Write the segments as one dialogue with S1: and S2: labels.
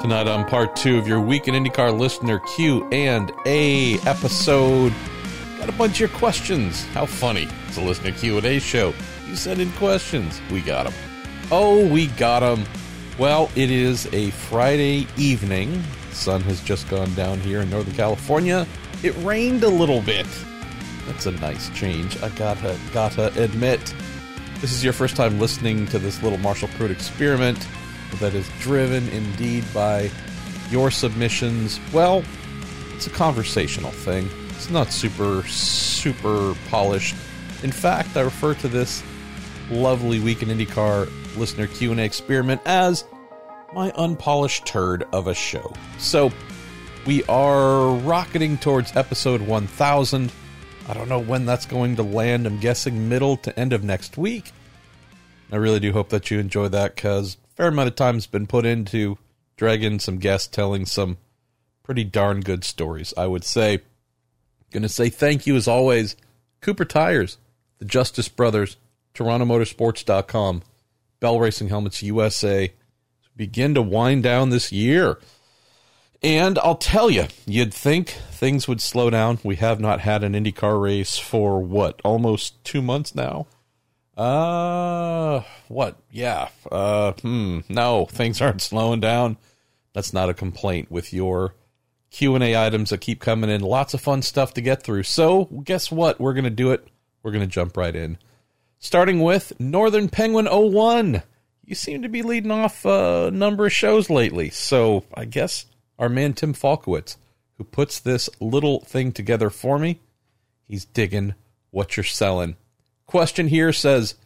S1: Tonight on part two of your Week in IndyCar listener Q and A episode. Got a bunch of your questions. How funny! It's a listener Q and A show. You send in questions. We got them. Oh, we got them. Well, it is a Friday evening. Sun has just gone down here in Northern California. It rained a little bit. That's a nice change. I gotta gotta admit. This is your first time listening to this little Marshall Pruett experiment that is driven indeed by your submissions. Well, it's a conversational thing. It's not super, super polished. In fact, I refer to this lovely Week in IndyCar listener Q&A experiment as my unpolished turd of a show. So, we are rocketing towards episode 1000. I don't know when that's going to land. I'm guessing middle to end of next week. I really do hope that you enjoy that because fair amount of time has been put into dragging some guests telling some pretty darn good stories, I would say. Gonna say thank you as always, Cooper Tires, the Justice Brothers, TorontoMotorsports.com, Bell Racing Helmets USA. Begin to wind down this year. And I'll tell you, you'd think things would slow down. We have not had an IndyCar race for what, almost two months now? Uh, what? Yeah. Uh, hmm. No, things aren't slowing down. That's not a complaint with your Q&A items that keep coming in. Lots of fun stuff to get through. So, guess what? We're to do it. We're to jump right in. Starting with Northern Penguin 01. You seem to be leading off a number of shows lately. So, I guess our man Tim Falkowitz, who puts this little thing together for me, he's digging what you're selling. Question here says,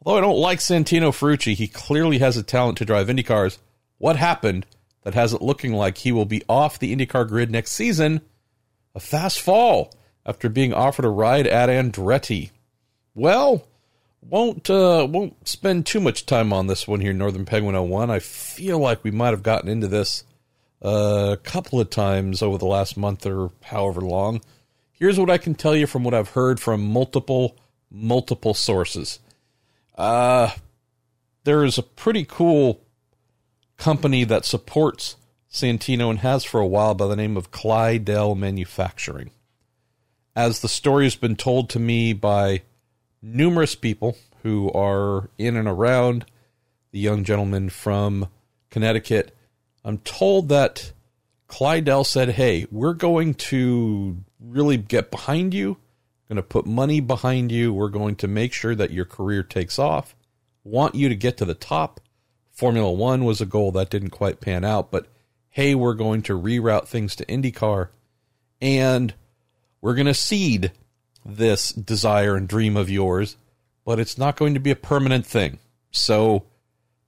S1: although I don't like Santino Ferrucci, he clearly has a talent to drive IndyCars. What happened that has it looking like he will be off the IndyCar grid next season? A fast fall after being offered a ride at Andretti. Well, won't uh, won't spend too much time on this one here, Northern Penguin 01. I feel like we might have gotten into this uh, a couple of times over the last month or however long. Here's what I can tell you from what I've heard from multiple multiple sources. Uh, there is a pretty cool company that supports Santino and has for a while by the name of Cly-Del Manufacturing. As the story has been told to me by numerous people who are in and around the young gentleman from Connecticut, I'm told that Cly-Del said, Hey, we're going to really get behind you going to put money behind you. We're going to make sure that your career takes off. Want you to get to the top. Formula One was a goal that didn't quite pan out, but hey, we're going to reroute things to IndyCar and we're going to seed this desire and dream of yours, but it's not going to be a permanent thing. So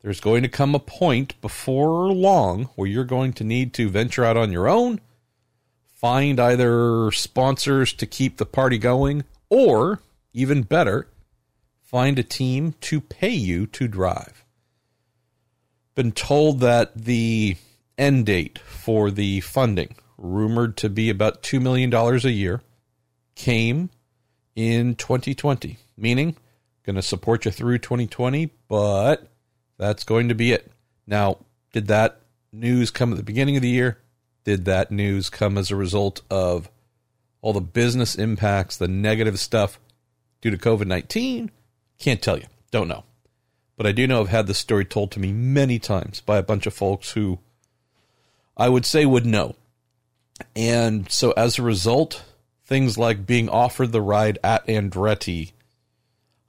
S1: there's going to come a point before long where you're going to need to venture out on your own find either sponsors to keep the party going or, even better, find a team to pay you to drive. Been told that the end date for the funding, rumored to be about $2 million a year, came in 2020, meaning going to support you through 2020, but that's going to be it. Now, did that news come at the beginning of the year? Did that news come as a result of all the business impacts, the negative stuff due to COVID 19? Can't tell you. Don't know. But I do know I've had this story told to me many times by a bunch of folks who I would say would know. And so as a result, things like being offered the ride at Andretti,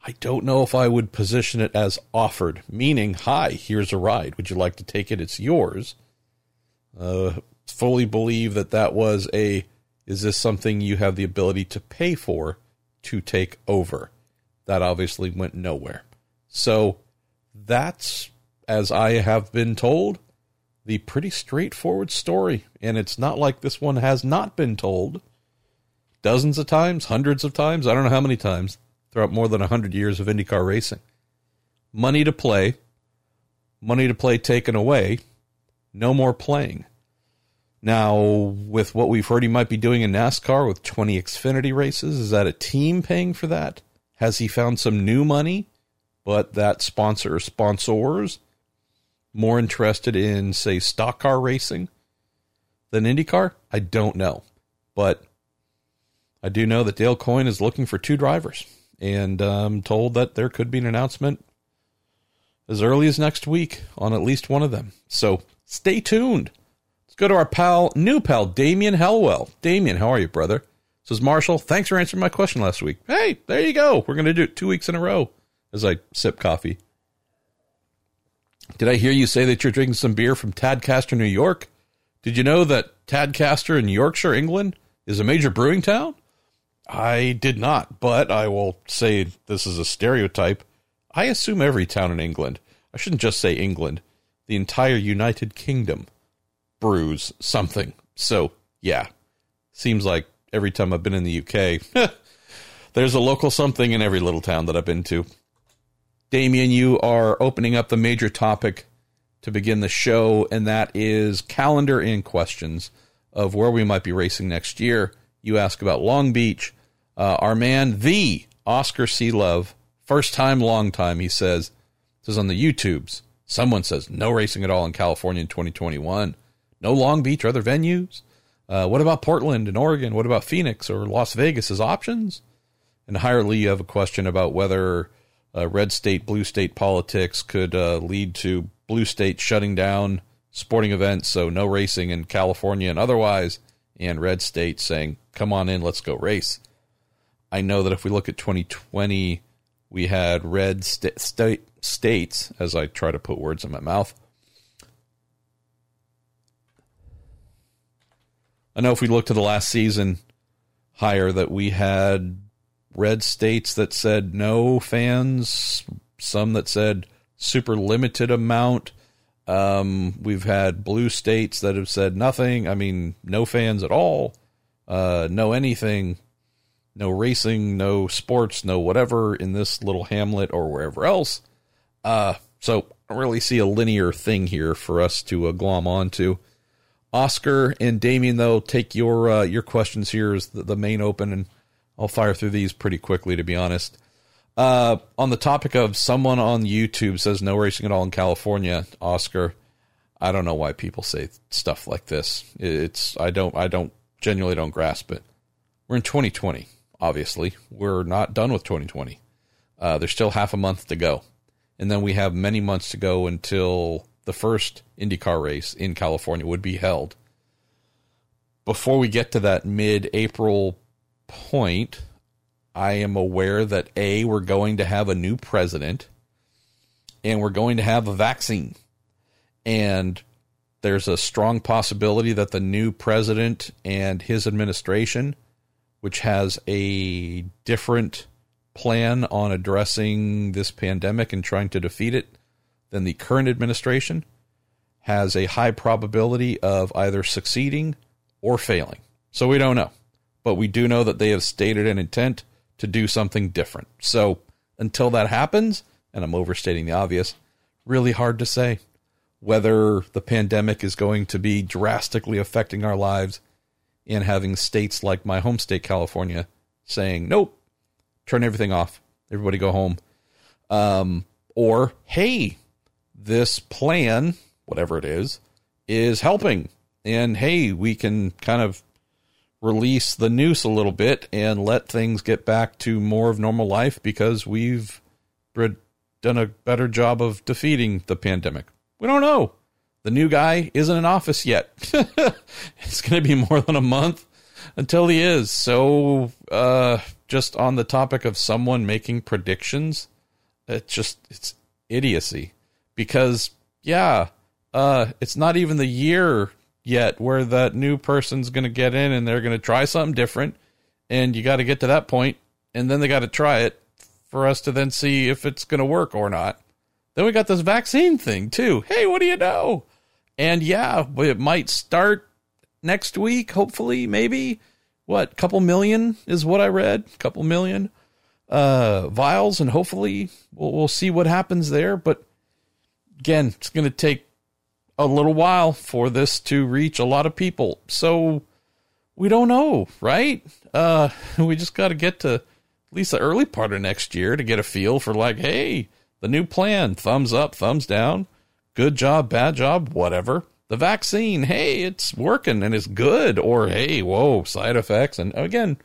S1: I don't know if I would position it as offered, meaning, hi, here's a ride. Would you like to take it? It's yours. Uh, fully believe that that was a is this something you have the ability to pay for to take over? That obviously went nowhere. So that's, as I have been told, the pretty straightforward story. And it's not like this one has not been told dozens of times, hundreds of times, I don't know how many times throughout more than 100 years of IndyCar racing. Money to play, money to play taken away, no more playing. Now, with what we've heard he might be doing in NASCAR with 20 Xfinity races, is that a team paying for that? Has he found some new money, but that sponsor or sponsors more interested in, say, stock car racing than IndyCar? I don't know. But I do know that Dale Coyne is looking for two drivers. And I'm told that there could be an announcement as early as next week on at least one of them. So stay tuned. Go to our pal, new pal, Damien Helwell. Damien, how are you, brother? Says Marshall, thanks for answering my question last week. Hey, there you go. We're going to do it two weeks in a row as I sip coffee. Did I hear you say that you're drinking some beer from Tadcaster, New York? Did you know that Tadcaster in Yorkshire, England is a major brewing town? I did not, but I will say this is a stereotype. I assume every town in England, I shouldn't just say England, the entire United Kingdom brews something. So, yeah, seems like every time I've been in the UK, there's a local something in every little town that I've been to. Damien, you are opening up the major topic to begin the show, and that is calendar and questions of where we might be racing next year. You ask about Long Beach. Uh, our man, the Oscar C. Love, first time, long time, he says, says on the YouTubes, someone says no racing at all in California in 2021. No Long Beach or other venues. Uh, what about Portland and Oregon? What about Phoenix or Las Vegas as options? And Hirely, you have a question about whether uh, red state, blue state politics could uh, lead to blue state shutting down sporting events, so no racing in California and otherwise, and red state saying, come on in, let's go race. I know that if we look at 2020, we had red st- state states, as I try to put words in my mouth. I know if we look to the last season higher, that we had red states that said no fans, some that said super limited amount. Um, we've had blue states that have said nothing. I mean, no fans at all, uh, no anything, no racing, no sports, no whatever in this little hamlet or wherever else. Uh, so I don't really see a linear thing here for us to uh, glom onto. Oscar and Damien, though, take your uh, your questions here as the, the main open, and I'll fire through these pretty quickly, to be honest. Uh, on the topic of someone on YouTube says no racing at all in California, Oscar. I don't know why people say stuff like this. It's I don't I don't genuinely don't grasp it. We're in 2020. Obviously, we're not done with 2020. Uh, there's still half a month to go, and then we have many months to go until the first IndyCar race in California would be held. Before we get to that mid-April point, I am aware that A, we're going to have a new president and we're going to have a vaccine. And there's a strong possibility that the new president and his administration, which has a different plan on addressing this pandemic and trying to defeat it than the current administration, has a high probability of either succeeding or failing. So we don't know but we do know that they have stated an intent to do something different. So until that happens, and I'm overstating the obvious, really hard to say whether the pandemic is going to be drastically affecting our lives and having states like my home state, California, saying, nope, turn everything off, everybody go home. Um, or, hey, this plan, whatever it is, is helping. And hey, we can kind of release the noose a little bit and let things get back to more of normal life because we've done a better job of defeating the pandemic. We don't know. The new guy isn't in office yet. it's going to be more than a month until he is. So, uh, just on the topic of someone making predictions, it's just it's idiocy because yeah, uh, it's not even the year yet where that new person's going to get in and they're going to try something different. And you got to get to that point, and then they got to try it for us to then see if it's going to work or not. Then we got this vaccine thing too. Hey, what do you know? And yeah, it might start next week, hopefully, maybe. What, couple million is what I read? Couple million uh, vials, and hopefully we'll, we'll see what happens there. But again, it's going to take a little while for this to reach a lot of people. So we don't know, right? Uh, we just got to get to at least the early part of next year to get a feel for like, hey, the new plan, thumbs up, thumbs down, Good job, bad job, whatever. The vaccine, hey, it's working and it's good. Or, hey, whoa, side effects. And again,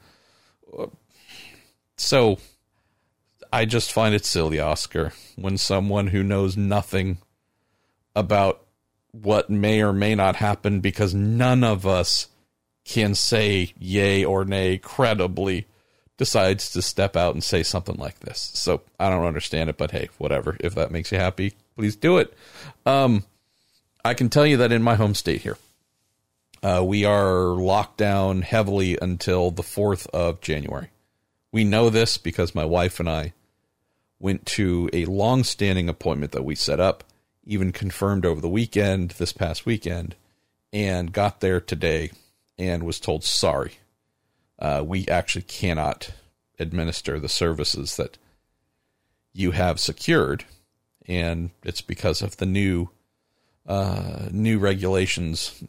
S1: so I just find it silly, Oscar, when someone who knows nothing about what may or may not happen because none of us can say yay or nay credibly decides to step out and say something like this. So I don't understand it, but hey, whatever. If that makes you happy, please do it. Um, I can tell you that in my home state here, uh, we are locked down heavily until the 4th of January. We know this because my wife and I went to a long standing appointment that we set up, even confirmed over the weekend, this past weekend, and got there today and was told, sorry, uh, we actually cannot administer the services that you have secured. And it's because of the new uh, new regulations,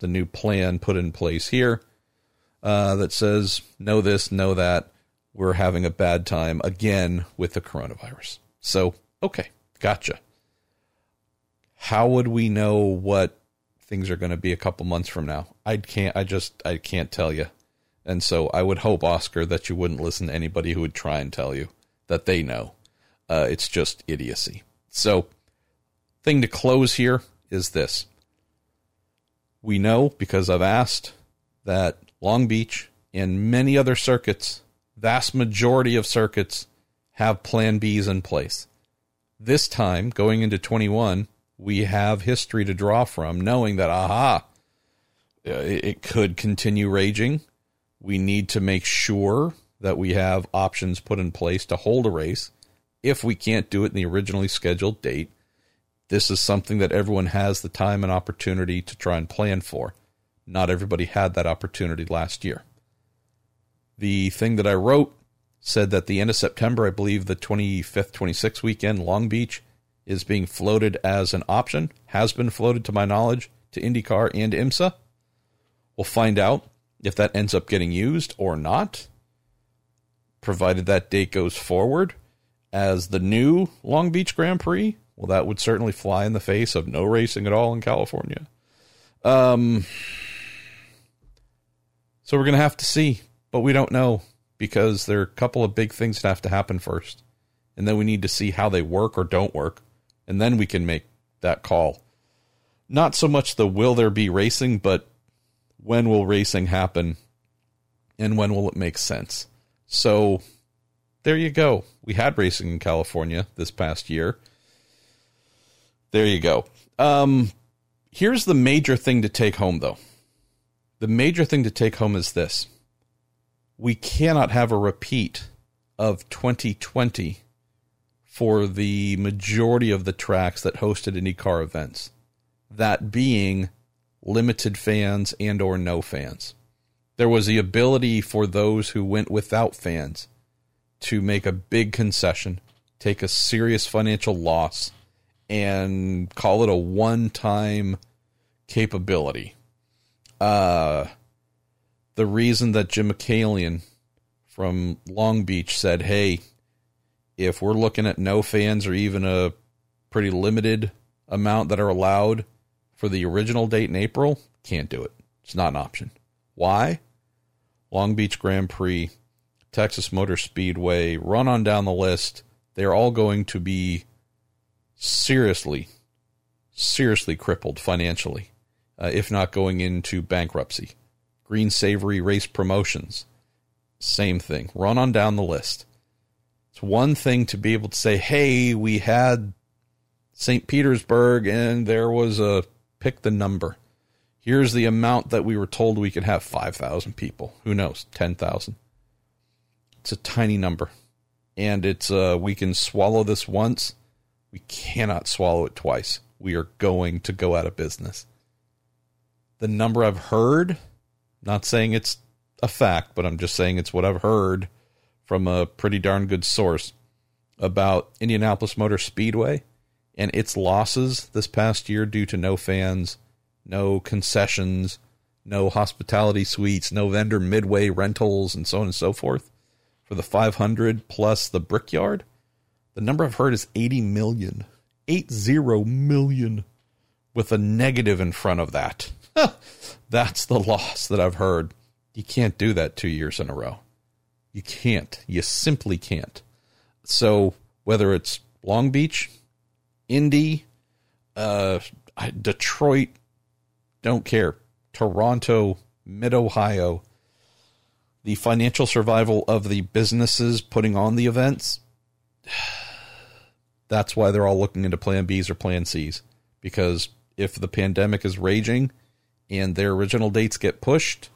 S1: the new plan put in place here uh, that says know this, know that. We're having a bad time again with the coronavirus. So, okay, gotcha. How would we know what things are going to be a couple months from now? I can't. I just I can't tell you. And so I would hope, Oscar, that you wouldn't listen to anybody who would try and tell you that they know. Uh, it's just idiocy. So, thing to close here is this. We know because I've asked that Long Beach and many other circuits, vast majority of circuits, have plan Bs in place. This time, going into 21, we have history to draw from, knowing that, aha, uh, it could continue raging. We need to make sure that we have options put in place to hold a race. If we can't do it in the originally scheduled date, this is something that everyone has the time and opportunity to try and plan for. Not everybody had that opportunity last year. The thing that I wrote said that the end of September, I believe the 25th, 26th weekend, Long Beach is being floated as an option, has been floated to my knowledge to IndyCar and IMSA. We'll find out if that ends up getting used or not, provided that date goes forward as the new Long Beach Grand Prix well, that would certainly fly in the face of no racing at all in California. Um, so we're going to have to see, but we don't know because there are a couple of big things that have to happen first. And then we need to see how they work or don't work. And then we can make that call. Not so much the will there be racing, but when will racing happen and when will it make sense? So there you go. We had racing in California this past year. There you go. Um, here's the major thing to take home, though. The major thing to take home is this we cannot have a repeat of 2020 for the majority of the tracks that hosted IndyCar events. That being limited fans and or no fans. There was the ability for those who went without fans to make a big concession, take a serious financial loss and call it a one time capability. Uh, the reason that Jim Michaelian from Long Beach said, hey, if we're looking at no fans or even a pretty limited amount that are allowed for the original date in April, can't do it. It's not an option. Why? Long Beach Grand Prix, Texas Motor Speedway, run on down the list. They're all going to be seriously, seriously crippled financially, uh, if not going into bankruptcy. Green Savoree Race Promotions, same thing. Run on down the list. It's one thing to be able to say, hey, we had St. Petersburg and there was a pick the number. Here's the amount that we were told we could have 5,000 people. Who knows? 10,000. It's a tiny number. And it's uh, we can swallow this once we cannot swallow it twice. We are going to go out of business. The number I've heard, not saying it's a fact, but I'm just saying it's what I've heard from a pretty darn good source about Indianapolis Motor Speedway and its losses this past year due to no fans, no concessions, no hospitality suites, no vendor midway rentals, and so on and so forth. For the 500 plus the Brickyard, the number I've heard is 80 million 80 million with a negative in front of that. That's the loss that I've heard. You can't do that two years in a row. You can't. You simply can't. So whether it's Long Beach, Indy, uh, Detroit, don't care. Toronto, Mid Ohio, the financial survival of the businesses putting on the events. That's why they're all looking into plan Bs or plan Cs. Because if the pandemic is raging and their original dates get pushed,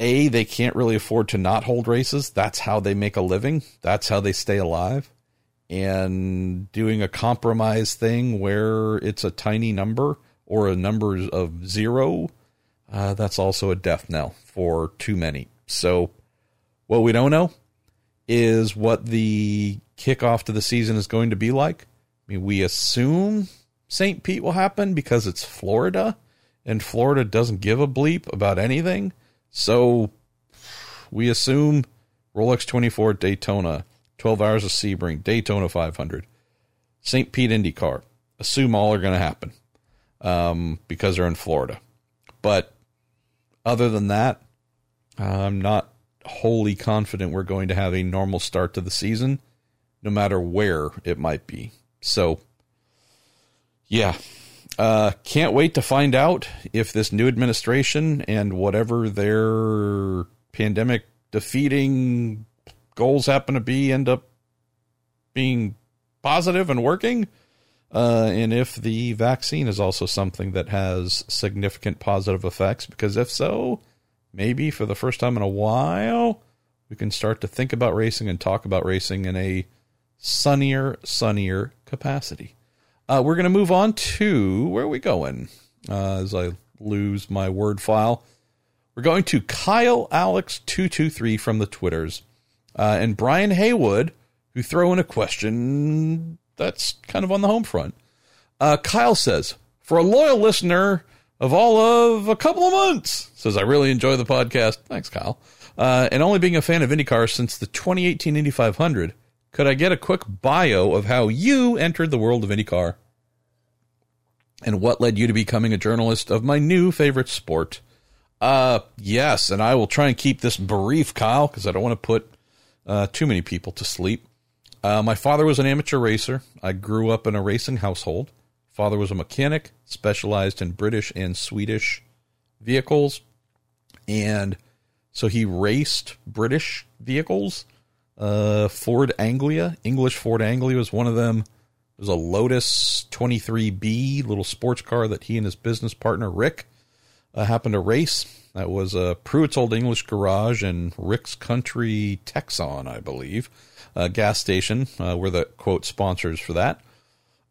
S1: A, they can't really afford to not hold races. That's how they make a living, that's how they stay alive. And doing a compromise thing where it's a tiny number or a number of zero, uh, that's also a death knell for too many. So, what we don't know is what the kickoff to the season is going to be like. I mean, we assume St. Pete will happen because it's Florida, and Florida doesn't give a bleep about anything. So we assume Rolex 24 Daytona, 12 hours of Sebring, Daytona 500, St. Pete IndyCar. Assume all are going to happen um, because they're in Florida. But other than that, I'm not wholly confident we're going to have a normal start to the season, no matter where it might be. So, yeah, uh, can't wait to find out if this new administration and whatever their pandemic defeating goals happen to be end up being positive and working. Uh, and if the vaccine is also something that has significant positive effects, because if so, maybe for the first time in a while, we can start to think about racing and talk about racing in a sunnier, sunnier capacity. Uh, we're going to move on to where are we going? Uh, as I lose my word file, we're going to Kyle Alex two two three from the Twitters, uh, and Brian Haywood, who throw in a question that's kind of on the home front. Uh, Kyle says, for a loyal listener of all of a couple of months. Says, I really enjoy the podcast. Thanks, Kyle. Uh, and only being a fan of IndyCar since the 2018 Indy 500, could I get a quick bio of how you entered the world of IndyCar and what led you to becoming a journalist of my new favorite sport? Uh, yes, and I will try and keep this brief, Kyle, because I don't want to put uh, too many people to sleep. Uh, my father was an amateur racer. I grew up in a racing household. Father was a mechanic, specialized in British and Swedish vehicles. And so he raced British vehicles. Uh, Ford Anglia, English Ford Anglia was one of them. Was a Lotus 23B, little sports car that he and his business partner Rick uh, happened to race. That was a Pruett's Old English Garage and Rick's Country Texon, I believe, uh, gas station. Uh, were the quote sponsors for that.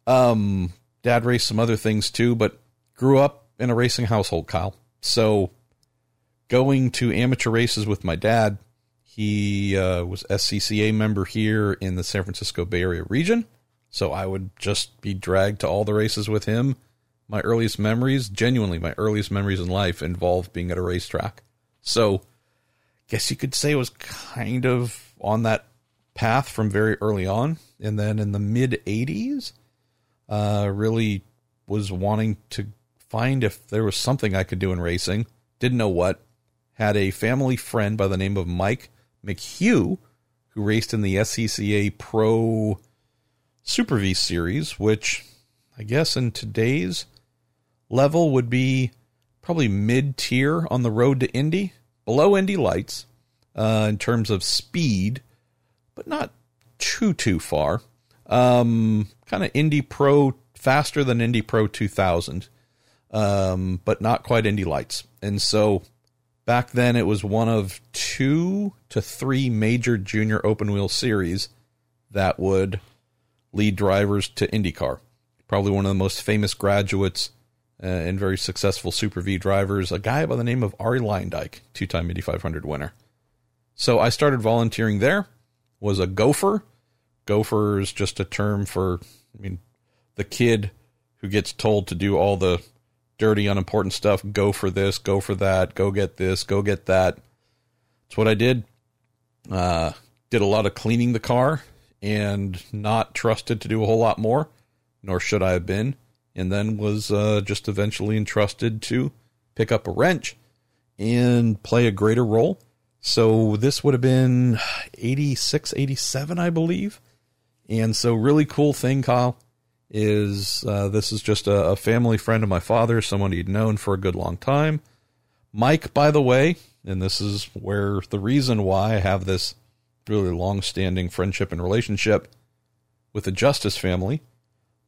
S1: Um, Dad raced some other things too, but grew up in a racing household, Kyle. So going to amateur races with my dad, he uh, was SCCA member here in the San Francisco Bay Area region. So I would just be dragged to all the races with him. My earliest memories, genuinely my earliest memories in life, involved being at a racetrack. So guess you could say it was kind of on that path from very early on. And then in the mid 80s, uh, really was wanting to find if there was something I could do in racing. Didn't know what. Had a family friend by the name of Mike McHugh who raced in the SCCA Pro Super V series, which I guess in today's level would be probably mid tier on the road to Indy, below Indy Lights uh, in terms of speed, but not too too far. Um, kind of Indy Pro faster than Indy Pro 2000, um, but not quite Indy Lights. And so back then it was one of two to three major junior open wheel series that would lead drivers to IndyCar. Probably one of the most famous graduates uh, and very successful Super V drivers, a guy by the name of Arie Luyendyk, two time Indy 500 winner. So I started volunteering there, was a gopher Gopher is just a term for, I mean, the kid who gets told to do all the dirty, unimportant stuff. Go for this, go for that, go get this, go get that. That's what I did. Uh, did a lot of cleaning the car and not trusted to do a whole lot more. nor should I have been, and then was uh, just eventually entrusted to pick up a wrench and play a greater role. So this would have been 86, 87, I believe. And so, really cool thing, Kyle, is uh, this is just a, a family friend of my father, someone he'd known for a good long time. Mike, by the way, and this is where the reason why I have this really long standing friendship and relationship with the Justice family.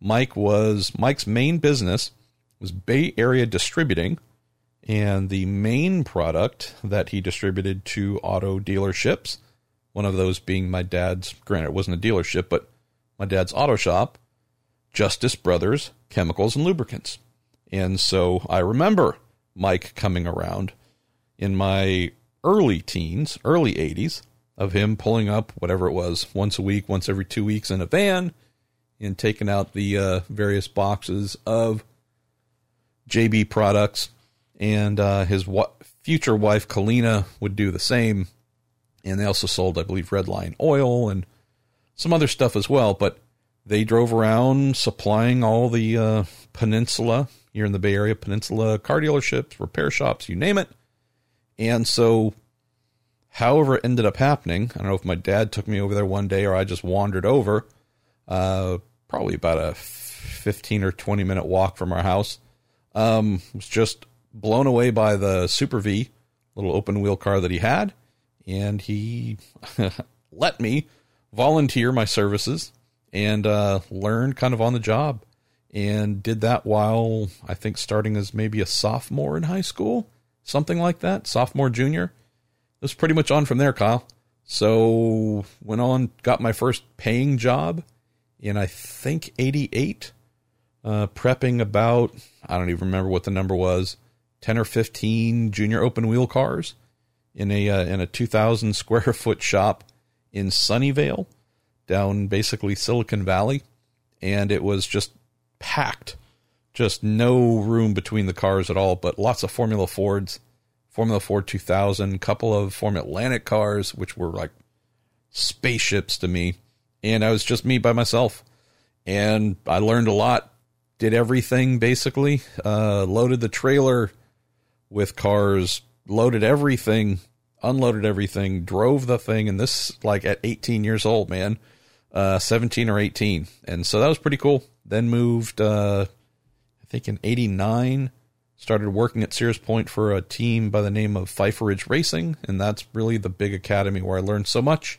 S1: Mike was Mike's main business was Bay Area distributing, and the main product that he distributed to auto dealerships, one of those being my dad's, granted it wasn't a dealership, but my dad's auto shop, Justice Brothers Chemicals and Lubricants. And so I remember Mike coming around in my early teens, early 80s, of him pulling up whatever it was once a week, once every two weeks in a van and taking out the uh, various boxes of JB products. And uh, his wa- future wife, Kalina, would do the same. And they also sold, I believe, Redline oil and some other stuff as well. But they drove around supplying all the uh, peninsula here in the Bay Area, peninsula car dealerships, repair shops, you name it. And so However, it ended up happening. I don't know if my dad took me over there one day or I just wandered over. Uh, probably about a 15 or 20 minute walk from our house. Um, was just blown away by the Super V, little open wheel car that he had. And he let me volunteer my services and uh, learn kind of on the job. And did that while I think starting as maybe a sophomore in high school, something like that, sophomore, junior it was pretty much on from there, Kyle. So went on, got my first paying job in I think '88, uh, prepping about I don't even remember what the number was, ten or fifteen junior open wheel cars in a uh, in a 2,000 square foot shop in Sunnyvale, down basically Silicon Valley, and it was just packed, just no room between the cars at all, but lots of Formula Fords Formula Ford 2000, couple of Formula Atlantic cars, which were like spaceships to me. And I was just me by myself. And I learned a lot, did everything basically, uh, loaded the trailer with cars, loaded everything, unloaded everything, drove the thing. And this, like at 18 years old, man, uh, 17 or 18. And so that was pretty cool. Then moved, uh, I think in 89 Started working at Sears Point for a team by the name of Pfeiffer Ridge Racing, and that's really the big academy where I learned so much.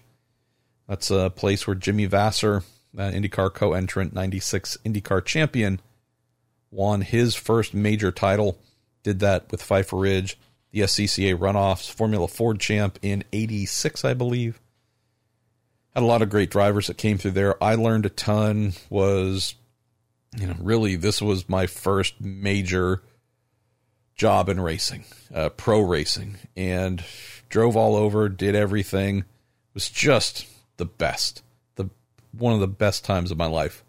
S1: That's a place where Jimmy Vasser, uh, IndyCar co entrant, 96 IndyCar champion, won his first major title. Did that with Pfeiffer Ridge, the SCCA runoffs, Formula Ford champ in 86, I believe. Had a lot of great drivers that came through there. I learned a ton, was, you know, really, this was my first major job in racing, uh, pro racing, and drove all over, did everything. It was just the best, the one of the best times of my life.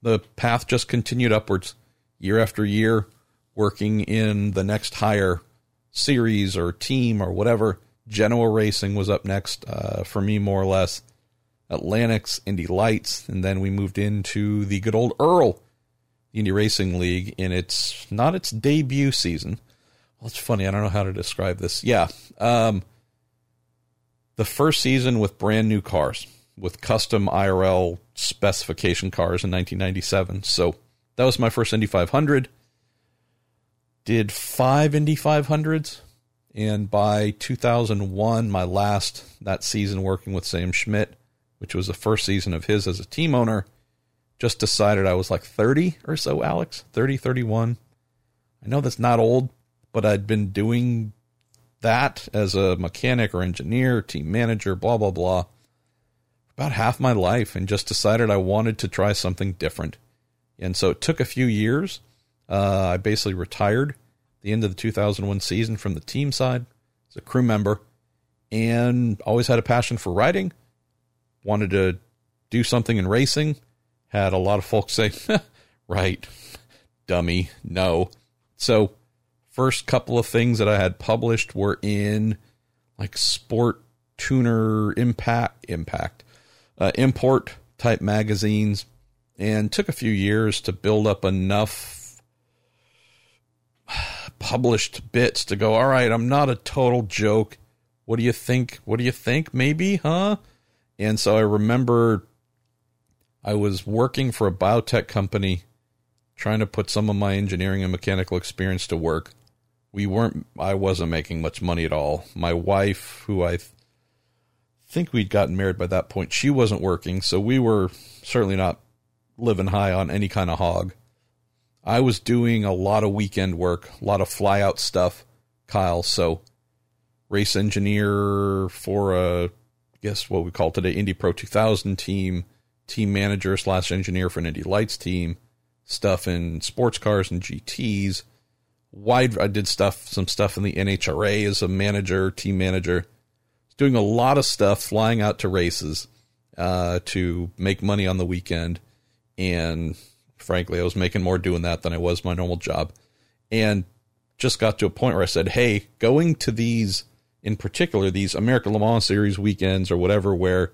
S1: The path just continued upwards, year after year, working in the next higher series or team or whatever. Genoa Racing was up next uh, for me, more or less. Atlantics, Indy Lights, and then we moved into the good old Earl Indy Racing League in its not its debut season. Well, it's funny. I don't know how to describe this. Yeah, um, the first season with brand new cars, with custom IRL specification cars in 1997. So that was my first Indy 500. Did five Indy 500s, and by 2001, my last that season working with Sam Schmidt, which was the first season of his as a team owner just decided I was like 30 or so, Alex, 30, 31. I know that's not old, but I'd been doing that as a mechanic or engineer, team manager, blah, blah, blah, about half my life and just decided I wanted to try something different. And so it took a few years. Uh, I basically retired the end of the 2001 season from the team side as a crew member and always had a passion for riding, wanted to do something in racing had a lot of folks say, right, dummy, no. So, first couple of things that I had published were in like sport tuner impact, impact, uh, import type magazines. and took a few years to build up enough published bits to go, all right, I'm not a total joke. What do you think? What do you think? Maybe, huh? And so I remember I was working for a biotech company trying to put some of my engineering and mechanical experience to work. We weren't, I wasn't making much money at all. My wife, who I th- think we'd gotten married by that point, she wasn't working. So we were certainly not living high on any kind of hog. I was doing a lot of weekend work, a lot of fly out stuff, Kyle. So, race engineer for a, guess what we call today Indy Pro 2000 team, team manager slash engineer for an Indy Lights team, stuff in sports cars and GTs. Wide, I did stuff, some stuff in the NHRA as a manager, team manager. Doing a lot of stuff, flying out to races uh, to make money on the weekend and frankly, I was making more doing that than I was my normal job. And just got to a point where I said, hey, going to these, in particular, these American Le Mans Series weekends or whatever, where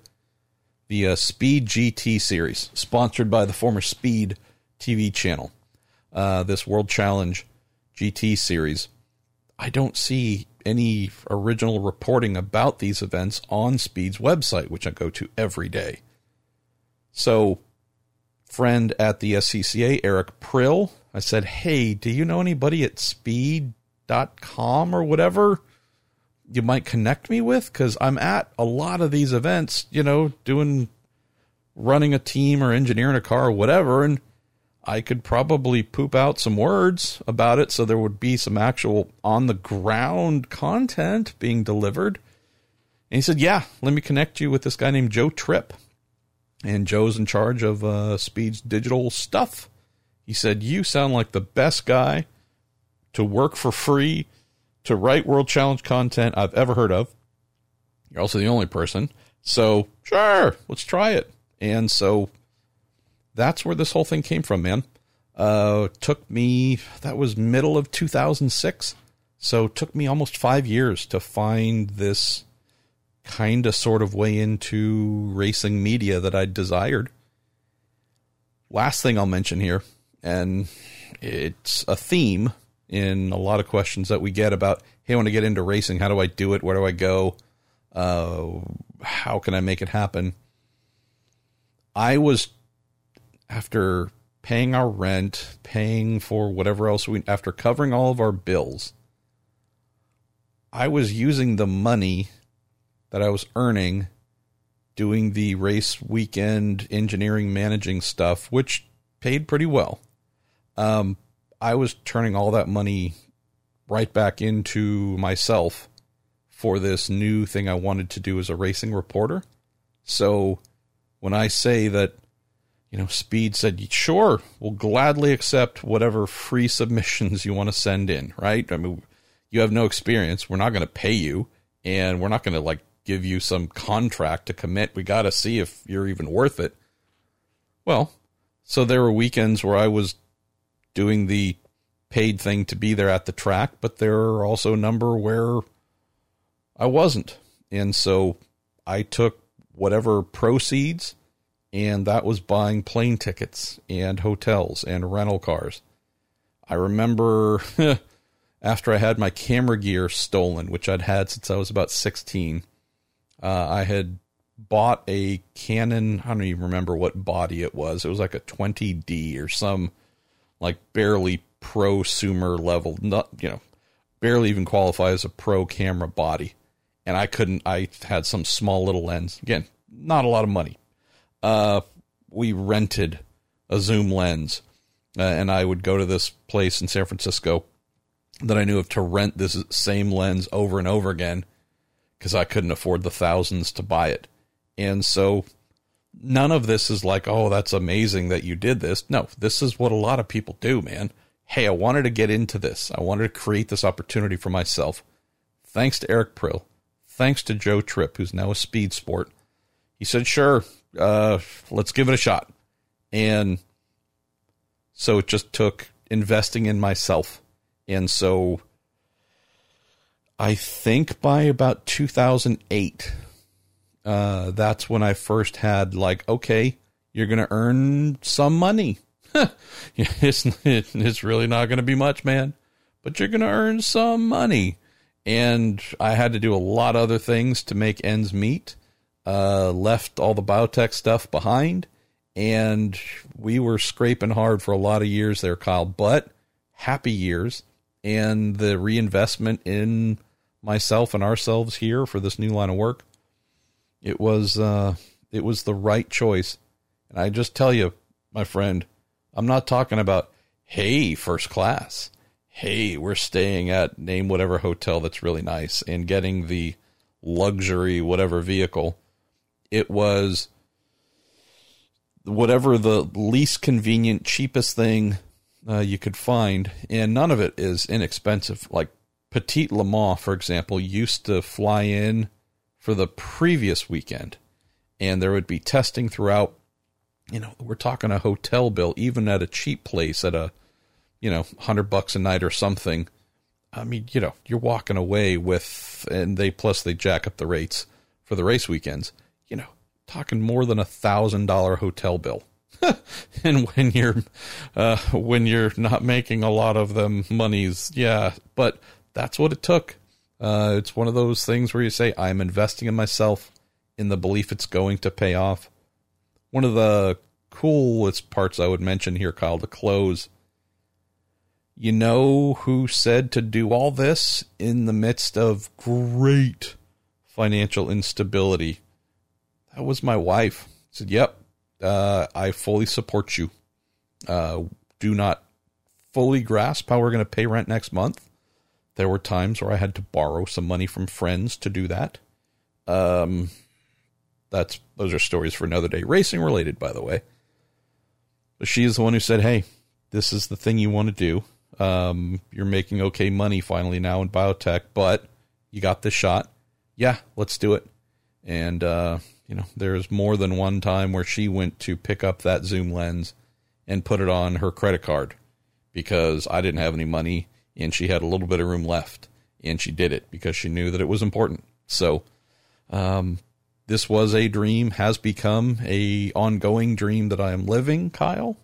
S1: the uh, Speed GT series, sponsored by the former Speed TV channel, uh, this World Challenge GT series, I don't see any original reporting about these events on Speed's website, which I go to every day. So friend at the SCCA, Eric Prill. I said, Hey, do you know anybody at speed.com or whatever you might connect me with? Because I'm at a lot of these events, you know, doing running a team or engineering a car or whatever. And I could probably poop out some words about it so there would be some actual on the ground content being delivered. And he said, Yeah, let me connect you with this guy named Joe Tripp and Joe's in charge of uh, Speed's digital stuff. He said, You sound like the best guy to work for free, to write World Challenge content I've ever heard of. You're also the only person. So, sure, let's try it. And so that's where this whole thing came from, man. Uh, took me, that was middle of 2006. So, took me almost five years to find this kind of sort of way into racing media that I desired. Last thing I'll mention here, and it's a theme in a lot of questions that we get about hey, I want to get into racing. How do I do it? Where do I go? Uh, how can I make it happen? I was, after paying our rent, paying for whatever else we, after covering all of our bills, I was using the money that I was earning doing the race weekend engineering managing stuff, which paid pretty well. Um, I was turning all that money right back into myself for this new thing I wanted to do as a racing reporter. So when I say that, you know, Speed said, sure, we'll gladly accept whatever free submissions you want to send in, right? I mean, you have no experience. We're not going to pay you and we're not going to like give you some contract to commit. We got to see if you're even worth it. Well, so there were weekends where I was doing the paid thing to be there at the track, but there are also a number where I wasn't. And so I took whatever proceeds, and that was buying plane tickets and hotels and rental cars. I remember after I had my camera gear stolen, which I'd had since I was about 16, uh, I had bought a Canon. I don't even remember what body it was. It was like a 20D or some like barely prosumer level, not you know, barely even qualify as a pro camera body. And I couldn't. I had some small little lens. Again, not a lot of money. Uh, we rented a zoom lens, uh, and I would go to this place in San Francisco that I knew of to rent this same lens over and over again because I couldn't afford the thousands to buy it. And so none of this is like, oh, that's amazing that you did this. No, this is what a lot of people do, man. Hey, I wanted to get into this. I wanted to create this opportunity for myself. Thanks to Eric Prill. Thanks to Joe Tripp, who's now a speed sport. He said, sure, uh, let's give it a shot. And so it just took investing in myself. And so I think by about 2008, uh, that's when I first had like, okay, you're going to earn some money. it's, it's really not going to be much, man, but you're going to earn some money. And I had to do a lot of other things to make ends meet. Uh, left all the biotech stuff behind, and we were scraping hard for a lot of years there, Kyle. But happy years, and the reinvestment in myself and ourselves here for this new line of work, it was uh, it was the right choice. And I just tell you, my friend, I'm not talking about hey first class. Hey, we're staying at name whatever hotel that's really nice and getting the luxury whatever vehicle. It was whatever the least convenient, cheapest thing uh, you could find, and none of it is inexpensive. Like Petit Le Mans, for example, used to fly in for the previous weekend, and there would be testing throughout. You know, we're talking a hotel bill, even at a cheap place at a, you know, hundred bucks a night or something. I mean, you know, you're walking away with, and they plus they jack up the rates for the race weekends. You know, talking more than a thousand dollar hotel bill. and when you're uh, when you're not making a lot of them monies, yeah, but that's what it took. Uh, it's one of those things where you say, I'm investing in myself in the belief it's going to pay off. One of the coolest parts I would mention here, Kyle, to close. You know who said to do all this in the midst of great financial instability? That was my wife. I said, Yep, uh, I fully support you. Uh, do not fully grasp how we're going to pay rent next month. There were times where I had to borrow some money from friends to do that. Um, that's those are stories for another day. Racing related, by the way. But she is the one who said, "Hey, this is the thing you want to do. Um, you're making okay money finally now in biotech, but you got this shot. Yeah, let's do it." And uh, you know, there's more than one time where she went to pick up that zoom lens and put it on her credit card because I didn't have any money and she had a little bit of room left, and she did it because she knew that it was important. So, um, this was a dream, has become a ongoing dream that I am living, Kyle.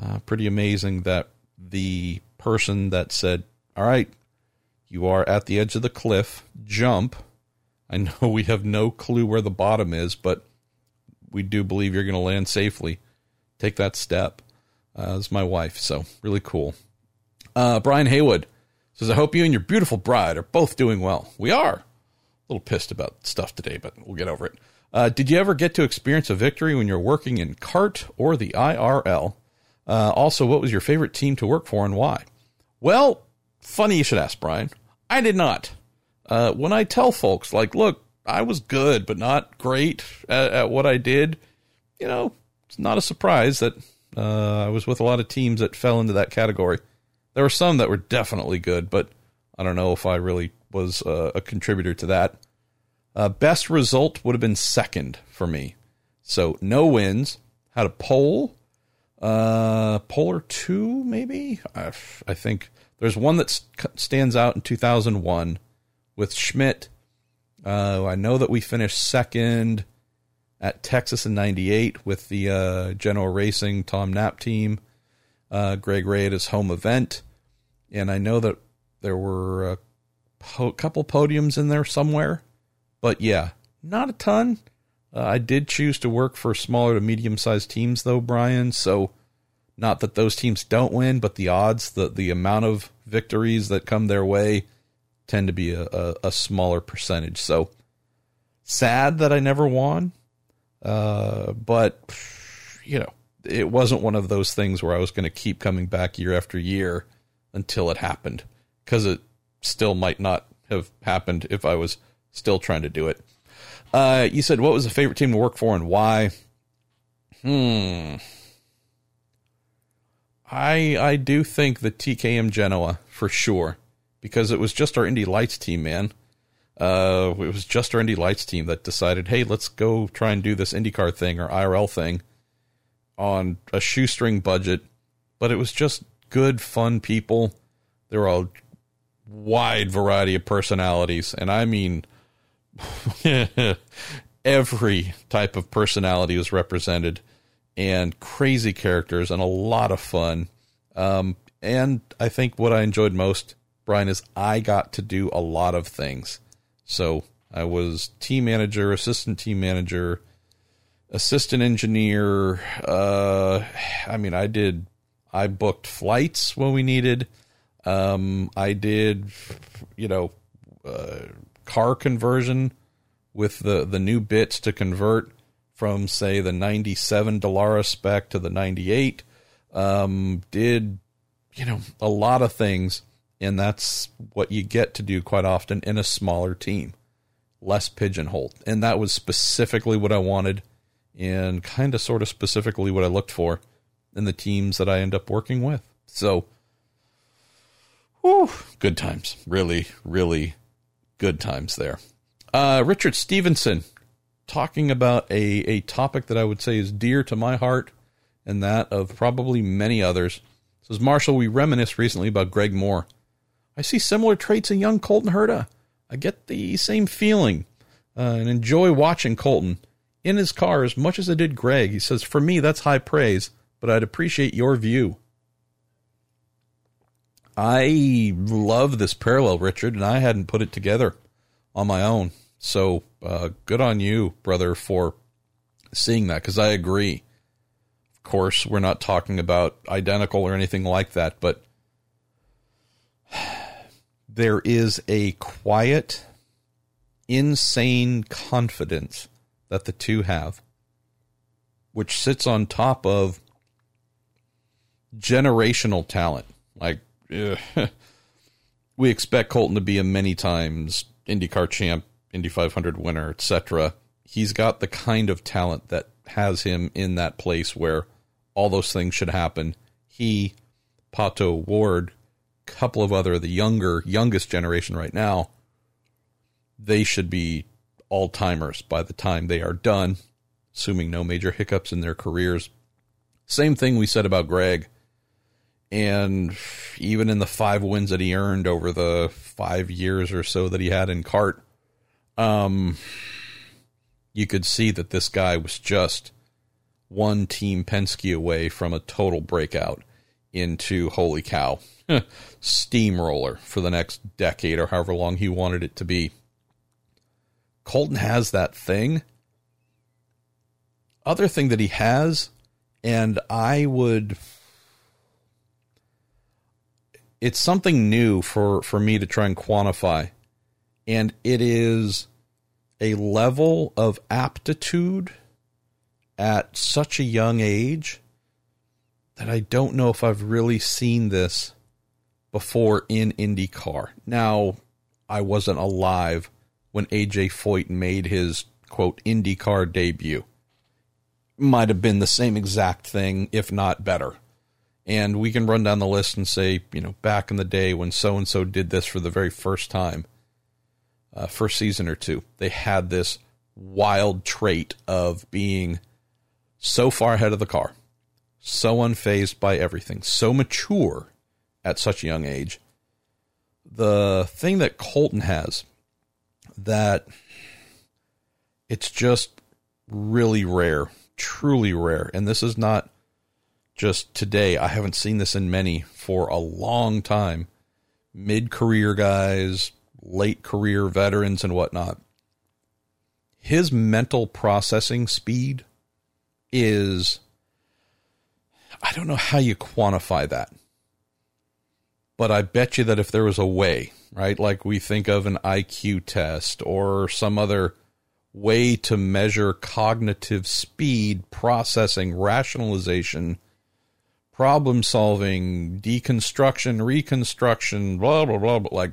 S1: Uh, pretty amazing that the person that said, "All right, you are at the edge of the cliff, jump." I know we have no clue where the bottom is, but we do believe you're going to land safely. Take that step. Uh, my wife, so really cool. Uh, Brian Haywood says, I hope you and your beautiful bride are both doing well. We are. A little pissed about stuff today, but we'll get over it. Uh, did you ever get to experience a victory when you're working in CART or the IRL? Uh, also, what was your favorite team to work for and why? Well, funny you should ask, Brian. I did not. Uh, when I tell folks, like, look, I was good, but not great at, at what I did, you know, it's not a surprise that uh, I was with a lot of teams that fell into that category. There were some that were definitely good, but I don't know if I really was uh, a contributor to that. Uh, best result would have been second for me. So no wins. Had a pole, uh, or two maybe. I, I think there's one that st- stands out in 2001 with Schmidt. Uh, I know that we finished second at Texas in '98 with the uh, Genoa Racing Tom Knapp team uh, Greg Ray at his home event, and I know that there were a po- couple podiums in there somewhere, but yeah, not a ton. Uh, I did choose to work for smaller to medium sized teams though, Brian. So, not that those teams don't win, but the odds, the the amount of victories that come their way, tend to be a, a, a smaller percentage. So, sad that I never won, uh, but you know it wasn't one of those things where I was going to keep coming back year after year until it happened because it still might not have happened if I was still trying to do it. Uh, you said what was the favorite team to work for and why? Hmm. I I do think the TKM Genoa for sure because it was just our Indy Lights team, man. Uh, it was just our Indy Lights team that decided, hey, let's go try and do this IndyCar thing or IRL thing on a shoestring budget, but it was just good, fun people. There were a wide variety of personalities, and I mean, every type of personality was represented. and crazy characters and a lot of fun. Um, and I think what I enjoyed most, Brian, is I got to do a lot of things. So I was team manager, assistant team manager, assistant engineer. Uh, I mean, I did, I booked flights when we needed. Um, I did, you know, uh, car conversion with the, the new bits to convert from, say, the 97 Dallara spec to the 98. Um, did, you know, a lot of things. And that's what you get to do quite often in a smaller team, less pigeonholed. And that was specifically what I wanted and kind of sort of specifically what I looked for in the teams that I end up working with. So, whew, good times. Really, really good times there. Uh, Richard Stevenson talking about a, a topic that I would say is dear to my heart and that of probably many others. Says Marshall, we reminisced recently about Greg Moore. I see similar traits in young Colton Herta. I get the same feeling uh, and enjoy watching Colton in his car as much as I did Greg. He says, For me, that's high praise, but I'd appreciate your view. I love this parallel, Richard, and I hadn't put it together on my own. So uh, good on you, brother, for seeing that because I agree. Of course, we're not talking about identical or anything like that, but there is a quiet, insane confidence that the two have, which sits on top of generational talent. Like, eh, we expect Colton to be a many times IndyCar champ Indy 500 winner, etc. He's got the kind of talent that has him in that place where all those things should happen. He, Pato Ward, couple of other the younger youngest generation right now, they should be all timers by the time they are done, assuming no major hiccups in their careers. Same thing we said about Greg. And even in the five wins that he earned over the five years or so that he had in CART, um, you could see that this guy was just one team Penske away from a total breakout into holy cow steamroller for the next decade or however long he wanted it to be. Colton has that thing. Other thing that he has, and I would it's something new for for me to try and quantify and it is a level of aptitude at such a young age that I don't know if I've really seen this before in IndyCar. Now, I wasn't alive when AJ Foyt made his quote IndyCar debut. Might have been the same exact thing, if not better. And we can run down the list and say, you know, back in the day when so and so did this for the very first time uh, first season or two, they had this wild trait of being so far ahead of the car, so unfazed by everything, so mature at such a young age. The thing that Colton has that it's just really rare, truly rare. And this is not just today. I haven't seen this in many for a long time. Mid career guys, late career veterans and whatnot, his mental processing speed is, I don't know how you quantify that. But I bet you that if there was a way, right, like we think of an IQ test or some other way to measure cognitive speed, processing, rationalization, problem solving, deconstruction, reconstruction, blah, blah, blah, blah. Like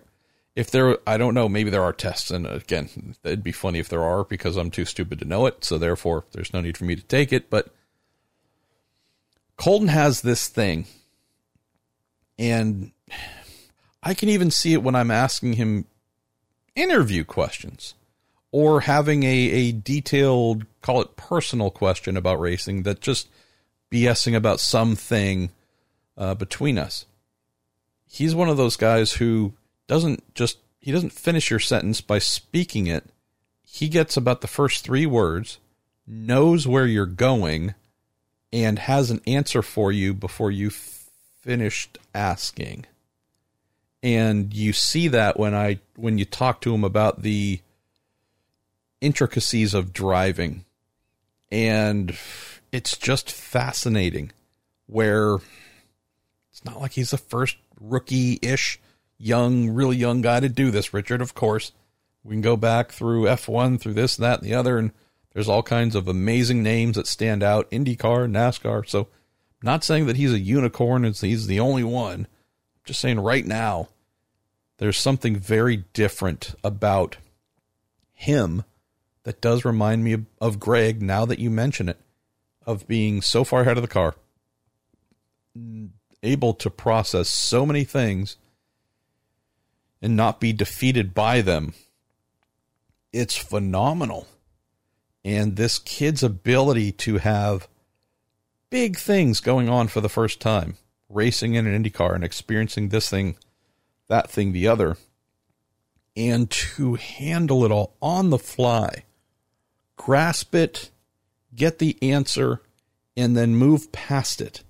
S1: if there i don't know maybe there are tests. And again it'd be funny if there are because i'm too stupid to know it. So therefore there's no need for me to take it. But colton has this thing. And i can even see it when i'm asking him interview questions or having a, a detailed call it personal question about racing that just bsing about something uh, between us he's one of those guys who doesn't just he doesn't finish your sentence by speaking it. He gets about the first three words, knows where you're going, and has an answer for you before you finished asking. And you see that when I when you talk to him about the intricacies of driving. And it's just fascinating where it's not like he's the first rookie ish young, really young guy to do this, Richard, of course. We can go back through F1, through this, that, and the other, and there's all kinds of amazing names that stand out IndyCar, NASCAR. So, not saying that he's a unicorn, it's, he's the only one. Just saying right now, there's something very different about him that does remind me of, of Greg now that you mention it, of being so far ahead of the car, able to process so many things and not be defeated by them. It's phenomenal. And this kid's ability to have big things going on for the first time, racing in an Indy car and experiencing this thing, that thing, the other, and to handle it all on the fly, grasp it, get the answer, and then move past it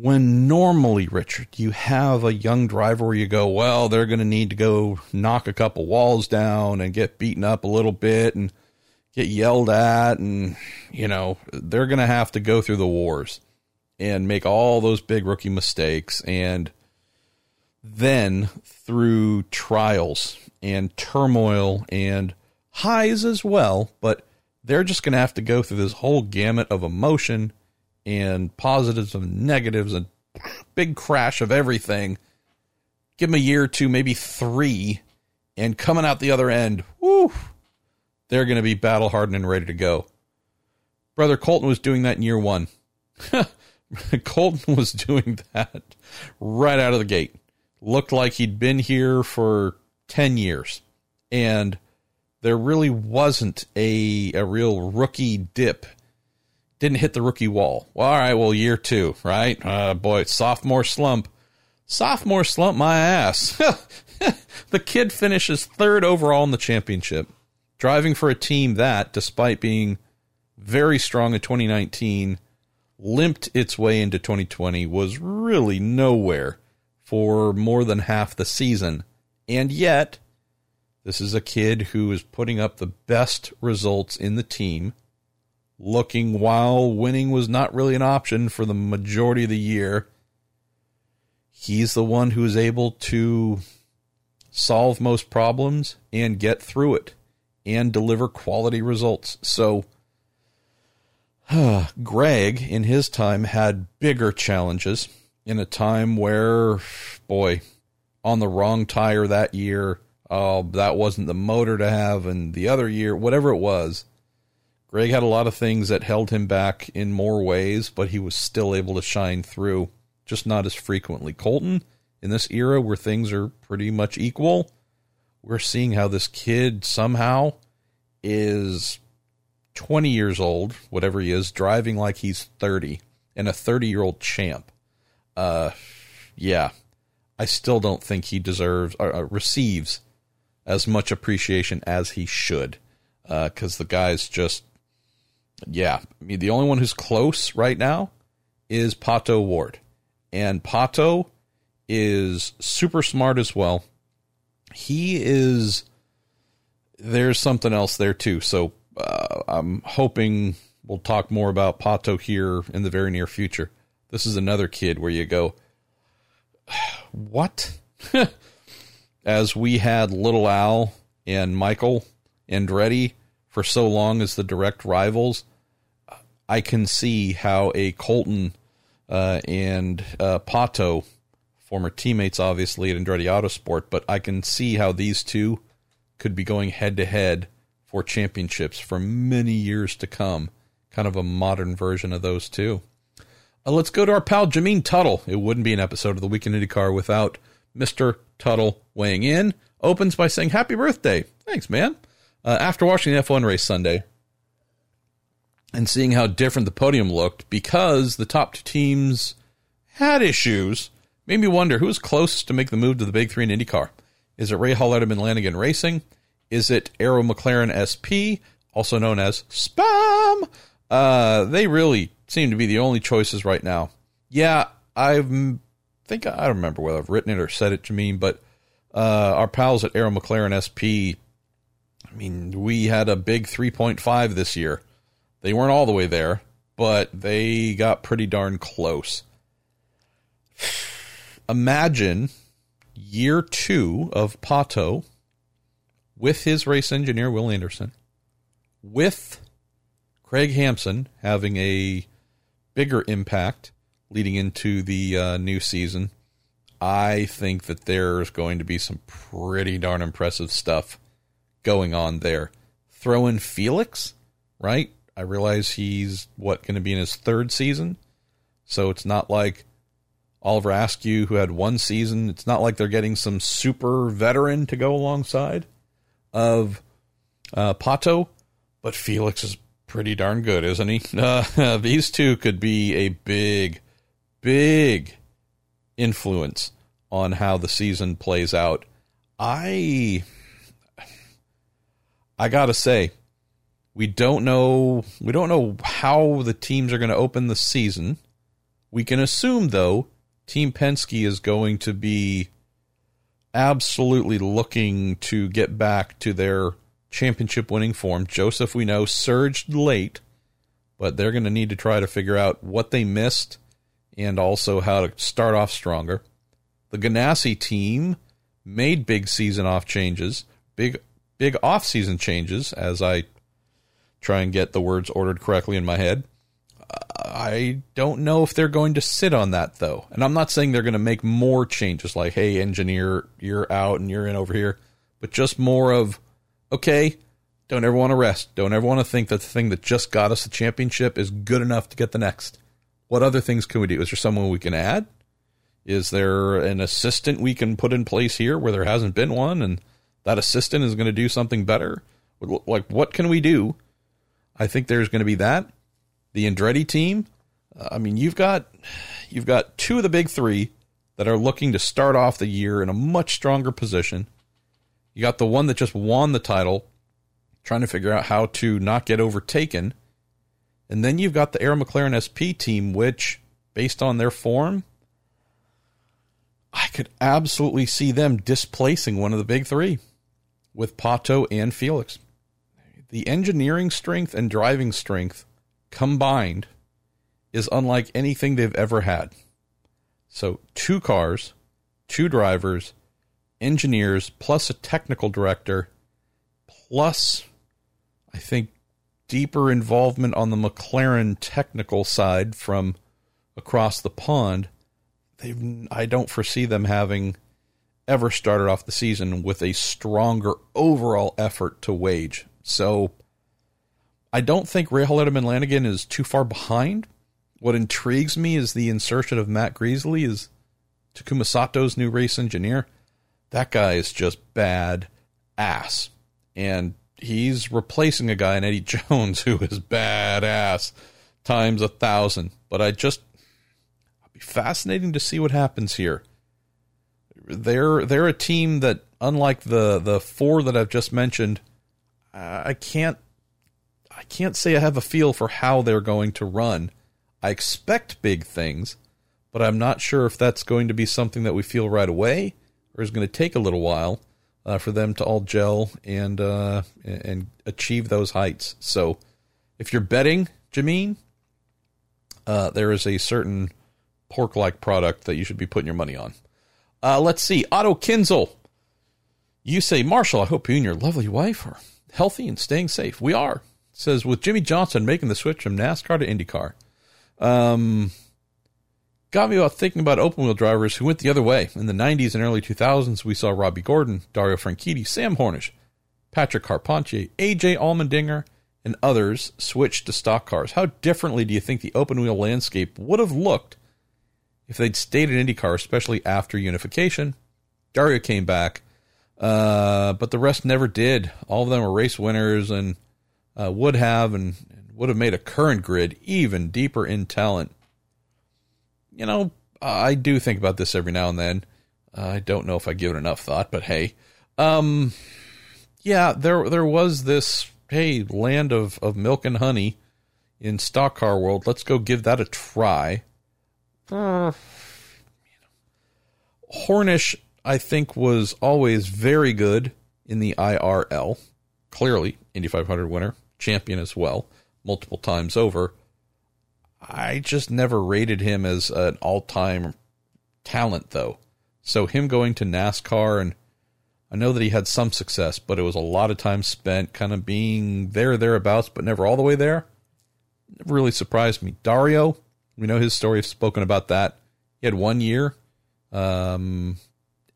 S1: when normally, Richard, you have a young driver where you go, well, they're going to need to go knock a couple walls down and get beaten up a little bit and get yelled at. And, you know, they're going to have to go through the wars and make all those big rookie mistakes. And then through trials and turmoil and highs as well, but they're just going to have to go through this whole gamut of emotion and positives and negatives and big crash of everything. Give them a year or two, maybe three, and coming out the other end, whoo, they're going to be battle hardened and ready to go. Brother Colton was doing that in year one. Colton was doing that right out of the gate. Looked like he'd been here for 10 years. And there really wasn't a, a real rookie dip didn't hit the rookie wall. Well, all right, well, year two, right? Uh, boy, sophomore slump. Sophomore slump, my ass. the kid finishes third overall in the championship, driving for a team that, despite being very strong in 2019, limped its way into 2020, was really nowhere for more than half the season. And yet, this is a kid who is putting up the best results in the team looking while winning was not really an option for the majority of the year. He's the one who is able to solve most problems and get through it and deliver quality results. So, Greg, in his time, had bigger challenges in a time where, boy, on the wrong tire that year, oh, that wasn't the motor to have, and the other year, whatever it was, Greg had a lot of things that held him back in more ways, but he was still able to shine through, just not as frequently. Colton, in this era where things are pretty much equal, we're seeing how this kid somehow is 20 years old, whatever he is, driving like he's 30 and a 30 year old champ. Uh, yeah, I still don't think he deserves or uh, receives as much appreciation as he should because uh, the guy's just yeah, I mean, the only one who's close right now is Pato Ward. And Pato is super smart as well. He is, there's something else there too. So uh, I'm hoping we'll talk more about Pato here in the very near future. This is another kid where you go, what? as we had Little Al and Michael Andretti for so long as the direct rivals, I can see how a Colton uh, and uh, Pato, former teammates obviously at Andretti Autosport, but I can see how these two could be going head to head for championships for many years to come. Kind of a modern version of those two. Uh, let's go to our pal Jameen Tuttle. It wouldn't be an episode of the Week In IndyCar without Mr. Tuttle weighing in. Opens by saying, Happy birthday. Thanks, man. Uh, after watching the F1 race Sunday, and seeing how different the podium looked because the top two teams had issues made me wonder who was closest to make the move to the big three in IndyCar. Is it Ray Rahal Letterman Lanigan Racing? Is it Arrow McLaren SP, also known as Spam? Uh, they really seem to be the only choices right now. Yeah, I think I don't remember whether I've written it or said it, Jameen, but uh, our pals at Arrow McLaren SP. I mean, we had a big 3.5 this year. They weren't all the way there, but they got pretty darn close. Imagine year two of Pato with his race engineer, Will Anderson, with Craig Hampson having a bigger impact leading into the uh, new season. I think that there's going to be some pretty darn impressive stuff going on there. Throw in Felix, right? I realize he's what going to be in his third season, so it's not like Oliver Askew, who had one season. It's not like they're getting some super veteran to go alongside of uh, Pato, but Felix is pretty darn good, isn't he? Uh, these two could be a big, big influence on how the season plays out. I I got to say we don't know we don't know how the teams are going to open the season. We can assume though Team Penske is going to be absolutely looking to get back to their championship winning form. Josef, we know, surged late, but they're going to need to try to figure out what they missed and also how to start off stronger. The Ganassi team made big season off changes, big big off season changes as I try and get the words ordered correctly in my head. I don't know if they're going to sit on that though. And I'm not saying they're going to make more changes like, hey, engineer, you're out and you're in over here, but just more of okay, don't ever want to rest. Don't ever want to think that the thing that just got us the championship is good enough to get the next. What other things can we do? Is there someone we can add? Is there an assistant we can put in place here where there hasn't been one and that assistant is going to do something better? Like, what can we do? I think there's going to be that. The Andretti team, uh, I mean, you've got you've got two of the big three that are looking to start off the year in a much stronger position. You got the one that just won the title, trying to figure out how to not get overtaken. And then you've got the Arrow McLaren SP team, which, based on their form, I could absolutely see them displacing one of the big three with Pato and Felix. The engineering strength and driving strength combined is unlike anything they've ever had. So, two cars, two drivers, engineers plus a technical director plus I think deeper involvement on the McLaren technical side from across the pond. They've, I don't foresee them having ever started off the season with a stronger overall effort to wage. So I don't think Rahal Letterman Lanigan is too far behind. What intrigues me is the insertion of Matt Greasley as Takuma Sato's new race engineer that guy is just bad ass. And he's replacing a guy in Eddie Jones who is badass times a thousand. But I just it'll be fascinating to see what happens here. They're they're a team that unlike the the four that I've just mentioned, I can't I can't say I have a feel for how they're going to run. I expect big things, but I'm not sure if that's going to be something that we feel right away or is going to take a little while uh, for them to all gel and uh, and achieve those heights. So, if you're betting, Jameen, uh, there is a certain pork-like product that you should be putting your money on. Uh, let's see, Otto Kinzel. You say, Marshall, I hope you and your lovely wife are healthy and staying safe. We are. Says with Jimmie Johnson making the switch from NASCAR to IndyCar. Um, got me about thinking about open wheel drivers who went the other way. In the 90s and early 2000s, we saw Robby Gordon, Dario Franchitti, Sam Hornish, Patrick Carpentier, AJ Allmendinger, and others switch to stock cars. How differently do you think the open wheel landscape would have looked if they'd stayed in IndyCar, especially after unification? Dario came back, uh, but the rest never did. All of them were race winners and uh, would have and would have made a current grid even deeper in talent you know, I do think about this every now and then. I don't know if I give it enough thought, but hey, um, yeah, there there was this hey land of of milk and honey in stock car world. Let's go give that a try. Uh, Hornish, I think, was always very good in the IRL. Clearly, Indy 500 winner, champion as well, multiple times over. I just never rated him as an all time talent, though. So, him going to NASCAR, and I know that he had some success, but it was a lot of time spent kind of being there, thereabouts, but never all the way there. It really surprised me. Dario, we know his story, I've spoken about that. He had one year, um,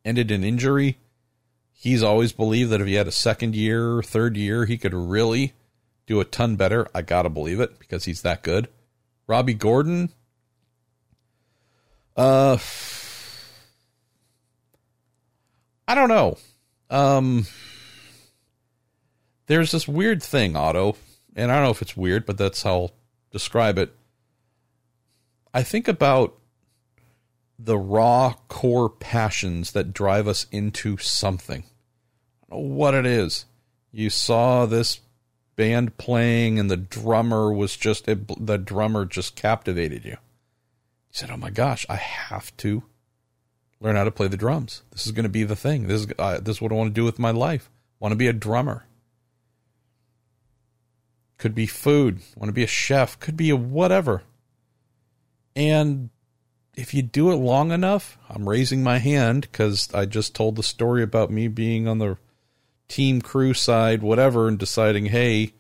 S1: ended in injury. He's always believed that if he had a second year, third year, he could really do a ton better. I gotta believe it because he's that good. Robby Gordon, uh, I don't know. Um, there's this weird thing, Otto, and I don't know if it's weird, but that's how I'll describe it. I think about the raw core passions that drive us into something. I don't know what it is. You saw this band playing and the drummer was just it, the drummer just captivated you. You said, "Oh my gosh, I have to learn how to play the drums. This is going to be the thing. This is uh, this is what I want to do with my life. Want to be a drummer. Could be food. Want to be a chef. Could be a whatever. And if you do it long enough, I'm raising my hand because I just told the story about me being on the team crew side, whatever, and deciding, hey,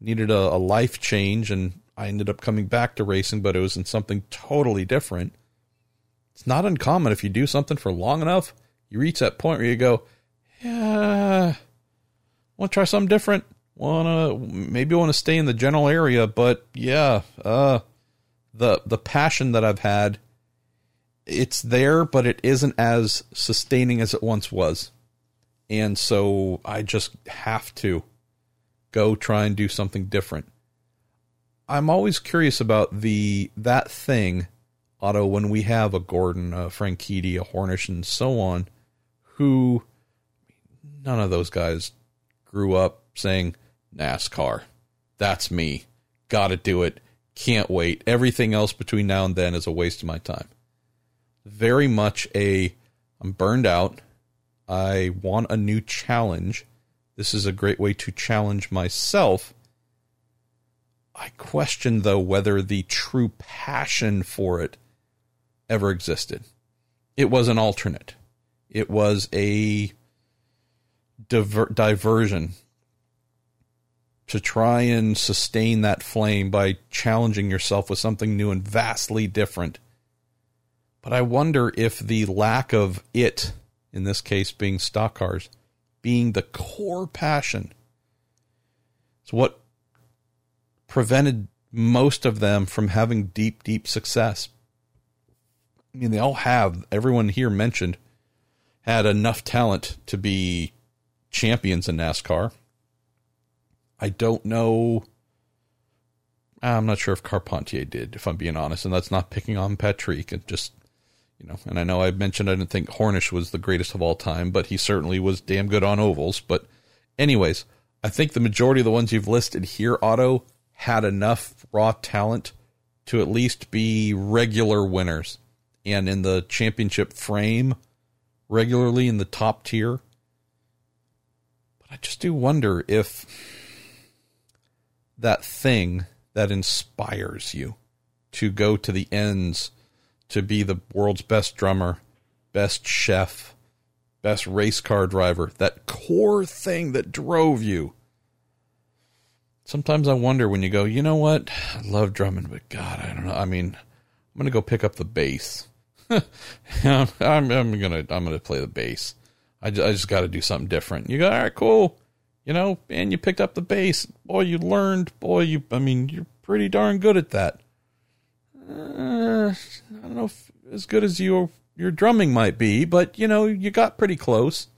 S1: needed a, a life change, and I ended up coming back to racing, but it was in something totally different. It's not uncommon if you do something for long enough, you reach that point where you go, yeah, want to try something different. Want to maybe want to stay in the general area, but yeah, uh, the the passion that I've had, it's there, but it isn't as sustaining as it once was, and so I just have to go try and do something different. I'm always curious about the that thing Otto, when we have a Gordon, a Franchitti, a Hornish, and so on, who none of those guys grew up saying NASCAR. That's me. Got to do it. Can't wait. Everything else between now and then is a waste of my time. Very much a I'm burned out. I want a new challenge. This is a great way to challenge myself. I question, though, whether the true passion for it ever existed. It was an alternate. It was a diver- diversion to try and sustain that flame by challenging yourself with something new and vastly different. But I wonder if the lack of it, in this case being stock cars, being the core passion, It's what prevented most of them from having deep, deep success. I mean, they all have, everyone here mentioned, had enough talent to be champions in NASCAR. I don't know. I'm not sure if Carpentier did, if I'm being honest, and that's not picking on Patrick. It just, you know, and I know I mentioned I didn't think Hornish was the greatest of all time, but he certainly was damn good on ovals. But, anyways, I think the majority of the ones you've listed here, Otto, had enough raw talent to at least be regular winners and in the championship frame regularly in the top tier. But I just do wonder if that thing that inspires you to go to the ends to be the world's best drummer, best chef, best race car driver, that core thing that drove you. Sometimes I wonder when you go, you know what? I love drumming, but God, I don't know. I mean, I'm going to go pick up the bass. I'm, I'm, gonna I'm gonna play the bass. I, just, I just got to do something different. You go, all right, cool. You know, and you picked up the bass. Boy, you learned. Boy, you. I mean, you're pretty darn good at that. Uh, I don't know if as good as your your drumming might be, but you know, you got pretty close.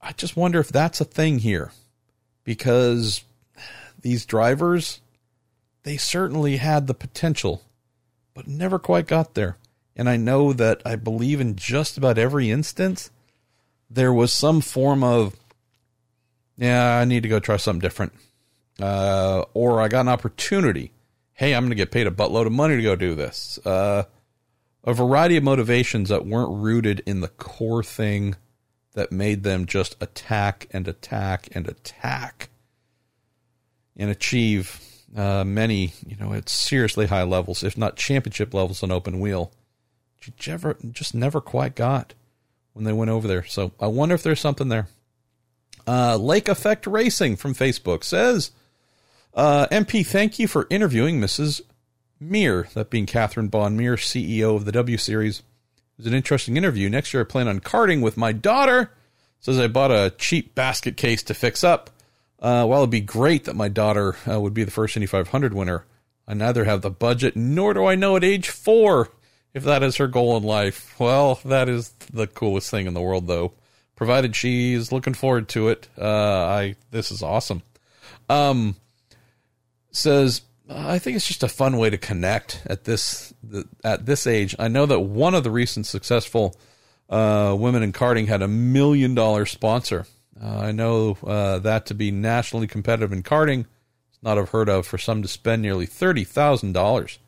S1: I just wonder if that's a thing here, because these drivers, they certainly had the potential, but never quite got there. And I know that I believe in just about every instance, there was some form of, yeah, I need to go try something different. uh, or I got an opportunity. Hey, I'm going to get paid a buttload of money to go do this. Uh, a variety of motivations that weren't rooted in the core thing that made them just attack and attack and attack and achieve uh, many, you know, at seriously high levels, if not championship levels on open wheel. You ever, just never quite got when they went over there. So I wonder if there's something there. Uh, Lake Effect Racing from Facebook says, uh, MP, thank you for interviewing Mrs. Muir, that being Catherine Bond CEO of the W Series. It was an interesting interview. Next year, I plan on karting with my daughter. Says I bought a cheap basket case to fix up. Uh, while it'd be great that my daughter uh, would be the first Indy 500 winner, I neither have the budget nor do I know at age four if that is her goal in life. Well, that is the coolest thing in the world, though. Provided she's looking forward to it, uh, I this is awesome. Um, says I think it's just a fun way to connect at this at this age. I know that one of the recent successful uh, women in karting had a million dollar sponsor. Uh, I know uh, that to be nationally competitive in karting. It's not unheard of for some to spend nearly thirty thousand dollars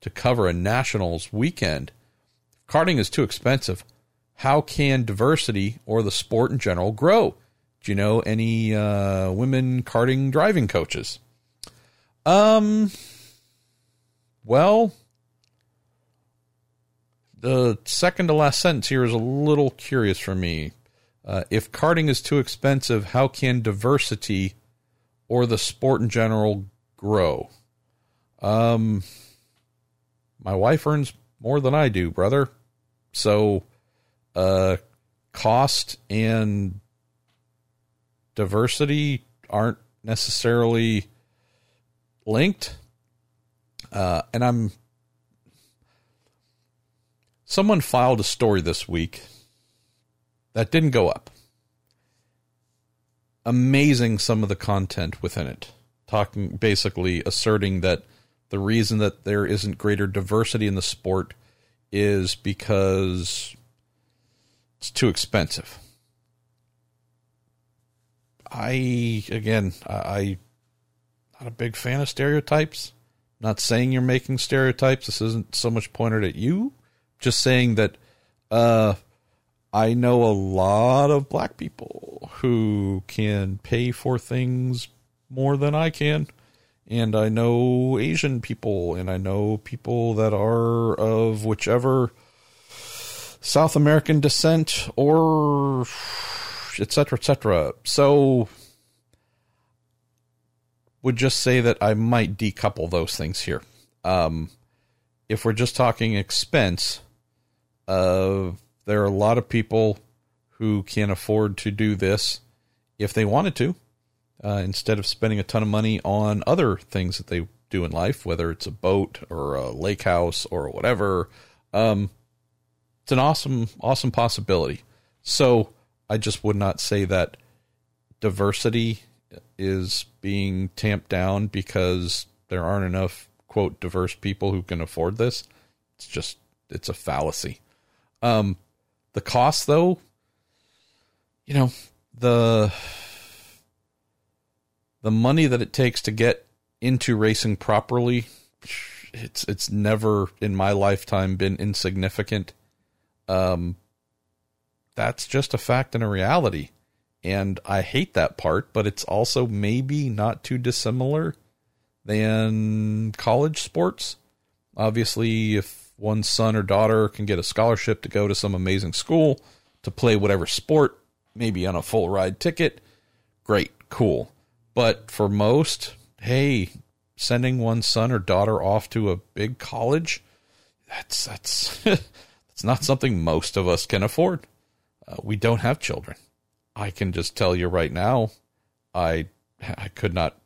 S1: to cover a nationals weekend. Karting is too expensive. How can diversity or the sport in general grow? Do you know any uh, women karting driving coaches? Um, well, the second to last sentence here is a little curious for me. Uh, if karting is too expensive, how can diversity or the sport in general grow? Um, my wife earns more than I do, brother. So, uh, cost and diversity aren't necessarily linked. Uh, and I'm. Someone filed a story this week that didn't go up. Amazing some of the content within it. Talking basically asserting that the reason that there isn't greater diversity in the sport is because it's too expensive. I again, I not a big fan of stereotypes. I'm Not saying you're making stereotypes. This isn't so much pointed at you. Just saying that uh, I know a lot of black people who can pay for things more than I can. And I know Asian people, and I know people that are of whichever South American descent or etc. etc. So would just say that I might decouple those things here. Um, if we're just talking expense, uh, there are a lot of people who can afford to do this if they wanted to, uh, instead of spending a ton of money on other things that they do in life, whether it's a boat or a lake house or whatever. Um, it's an awesome, awesome possibility. So I just would not say that diversity is being tamped down because there aren't enough quote diverse people who can afford this. It's just it's a fallacy. Um, the cost though, you know, the the money that it takes to get into racing properly, it's it's never in my lifetime been insignificant. Um, that's just a fact and a reality. And I hate that part, but it's also maybe not too dissimilar than college sports. Obviously, if one son or daughter can get a scholarship to go to some amazing school to play whatever sport, maybe on a full ride ticket, great, cool. But for most, hey, sending one son or daughter off to a big college, that's that's that's not something most of us can afford. Uh, we don't have children. I can just tell you right now, I I could not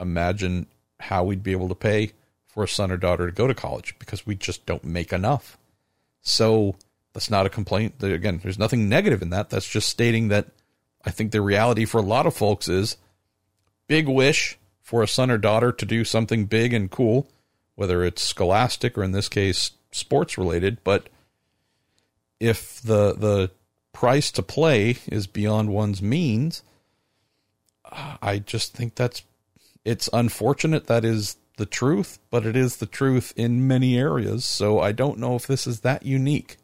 S1: imagine how we'd be able to pay for a son or daughter to go to college because we just don't make enough. So that's not a complaint. Again, there's nothing negative in that. That's just stating that I think the reality for a lot of folks is big wish for a son or daughter to do something big and cool, whether it's scholastic or in this case sports related, but if the the price to play is beyond one's means, I just think that's It's unfortunate that is the truth, but it is the truth in many areas. So I don't know if this is that unique.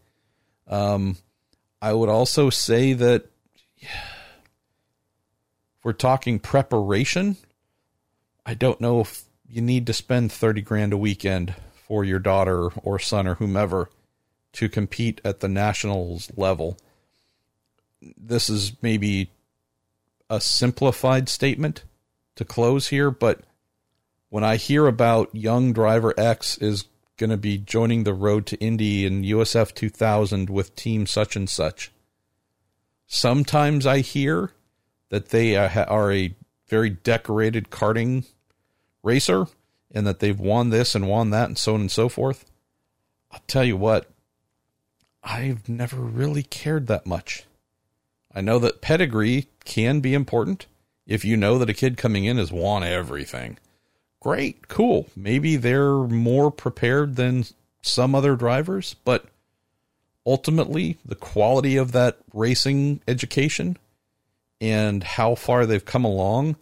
S1: Um, I would also say that if we're talking preparation, I don't know if you need to spend 30 grand a weekend for your daughter or son or whomever to compete at the nationals level. This is maybe a simplified statement to close here, but when I hear about young driver X is going to be joining the road to Indy in USF 2000 with team such and such, sometimes I hear that they uh, are a very decorated karting racer and that they've won this and won that and so on and so forth. I'll tell you what, I've never really cared that much. I know that pedigree can be important. If you know that a kid coming in has won everything, great, cool. Maybe they're more prepared than some other drivers, but ultimately, the quality of that racing education and how far they've come along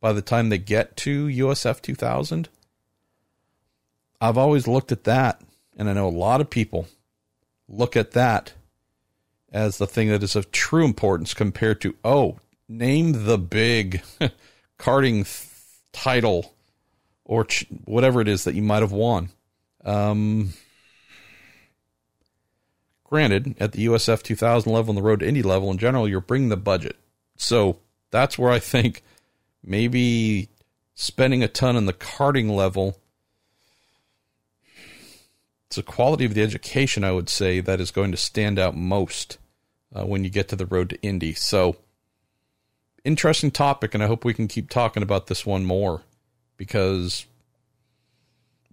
S1: by the time they get to USF 2000, I've always looked at that, and I know a lot of people look at that as the thing that is of true importance compared to, oh, name the big karting title or ch- whatever it is that you might have won. Um, granted, at the USF 2000 level and the road to Indy level in general, you're bringing the budget. So that's where I think maybe spending a ton on the karting level. It's the quality of the education, I would say, that is going to stand out most uh, when you get to the road to Indy. So, interesting topic, and I hope we can keep talking about this one more because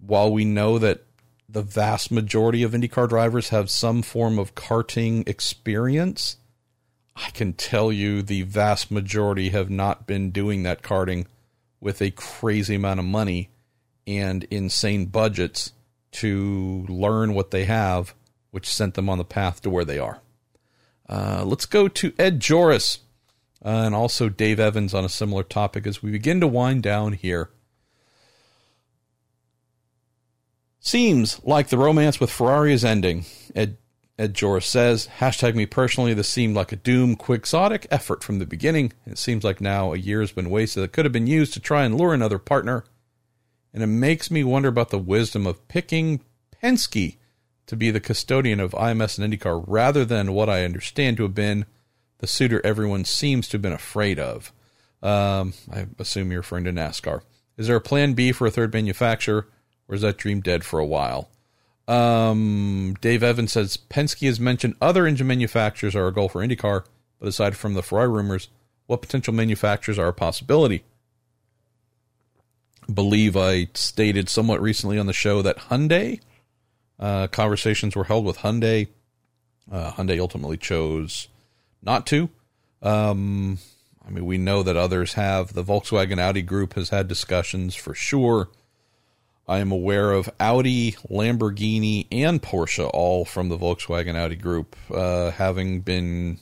S1: while we know that the vast majority of IndyCar drivers have some form of karting experience, I can tell you the vast majority have not been doing that karting with a crazy amount of money and insane budgets to learn what they have, which sent them on the path to where they are. Uh, let's go to Ed Joris uh, and also Dave Evans on a similar topic as we begin to wind down here. Seems like the romance with Ferrari is ending. Ed Ed Joris says, hashtag me personally, this seemed like a doom quixotic effort from the beginning. It seems like now a year has been wasted that could have been used to try and lure another partner. And it makes me wonder about the wisdom of picking Penske to be the custodian of IMS and IndyCar rather than what I understand to have been the suitor everyone seems to have been afraid of. Um, I assume you're referring to NASCAR. Is there a plan B for a third manufacturer, or is that dream dead for a while? Um, Dave Evans says Penske has mentioned other engine manufacturers are a goal for IndyCar, but aside from the Ferrari rumors, what potential manufacturers are a possibility? Believe I stated somewhat recently on the show that Hyundai uh, conversations were held with Hyundai. Uh, Hyundai ultimately chose not to. Um, I mean, we know that others have. The Volkswagen Audi group has had discussions for sure. I am aware of Audi, Lamborghini, and Porsche, all from the Volkswagen Audi group, uh, having been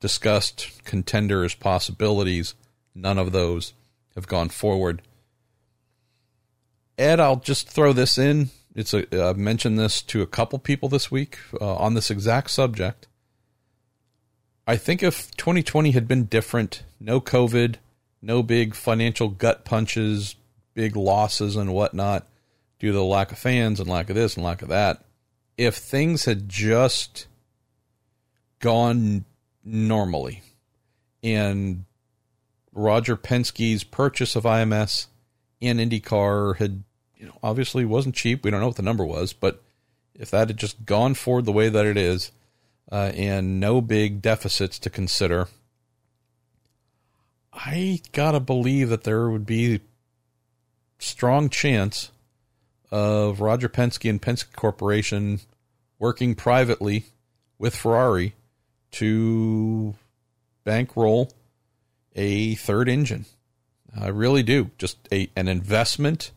S1: discussed contenders possibilities. None of those have gone forward. Ed, I'll just throw this in. It's a I've mentioned this to a couple people this week uh, on this exact subject. I think if 2020 had been different, no COVID, no big financial gut punches, big losses and whatnot, due to the lack of fans and lack of this and lack of that. If things had just gone normally and Roger Penske's purchase of IMS and IndyCar had, you know, obviously wasn't cheap. We don't know what the number was, but if that had just gone forward the way that it is, uh, and no big deficits to consider, I gotta believe that there would be strong chance of Roger Penske and Penske Corporation working privately with Ferrari to bankroll a third engine. I really do. Just a, an investment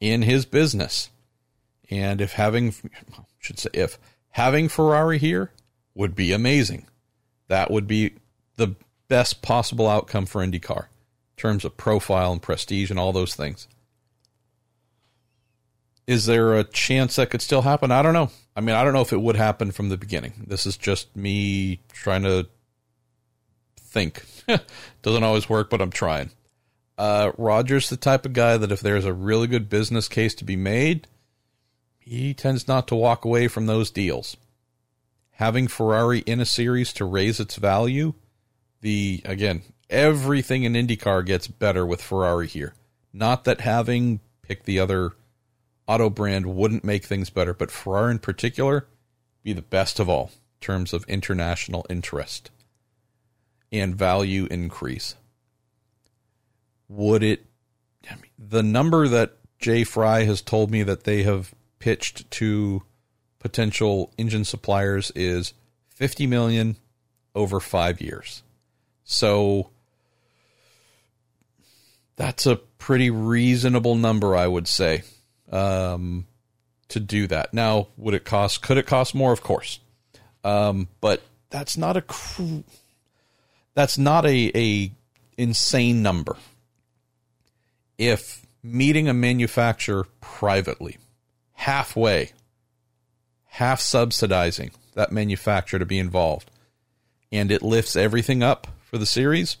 S1: in his business. And if having, I should say, if having Ferrari here would be amazing. That would be the best possible outcome for IndyCar. In terms of profile and prestige and all those things. Is there a chance that could still happen? I don't know. I mean, I don't know if it would happen from the beginning. This is just me trying to think. Doesn't always work, but I'm trying. Uh, Roger's the type of guy that if there's a really good business case to be made, he tends not to walk away from those deals. Having Ferrari in a series to raise its value, the again, everything in IndyCar gets better with Ferrari here. Not that having pick the other auto brand wouldn't make things better, but Ferrari in particular be the best of all in terms of international interest and value increase. Would it I mean, the number that Jay Frye has told me that they have pitched to potential engine suppliers is 50 million over 5 years. So that's a pretty reasonable number I would say um, to do that. Now, would it cost? Could it cost more? Of course, um, but that's not a that's not a a insane number. If meeting a manufacturer privately, halfway, half subsidizing that manufacturer to be involved, and it lifts everything up for the series,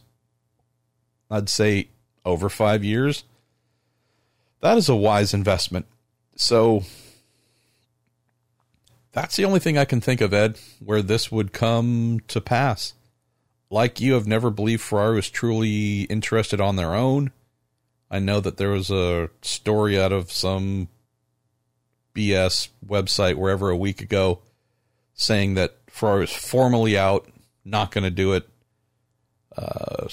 S1: I'd say over five years, that is a wise investment. So that's the only thing I can think of, Ed, where this would come to pass. Like you, have never believed Ferrari was truly interested on their own. I know that there was a story out of some BS website wherever a week ago saying that Ferrari was formally out, not going to do it. Uh,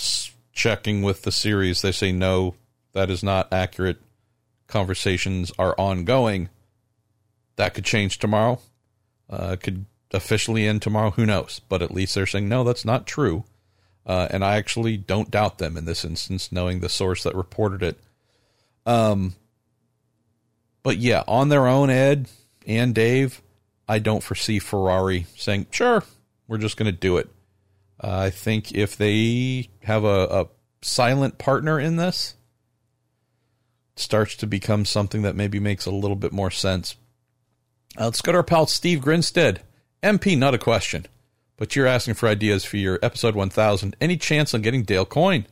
S1: checking with the series, they say no, that is not accurate conversations are ongoing. That could change tomorrow. Uh, could officially end tomorrow. Who knows? But at least they're saying, no, that's not true. Uh, and I actually don't doubt them in this instance, knowing the source that reported it. Um, but yeah, on their own, Ed and Dave, I don't foresee Ferrari saying, sure, we're just going to do it. Uh, I think if they have a, a silent partner in this, starts to become something that maybe makes a little bit more sense. Uh, let's go to our pal Steve Grinstead. MP, not a question, but you're asking for ideas for your episode 1000. Any chance on getting Dale Coyne?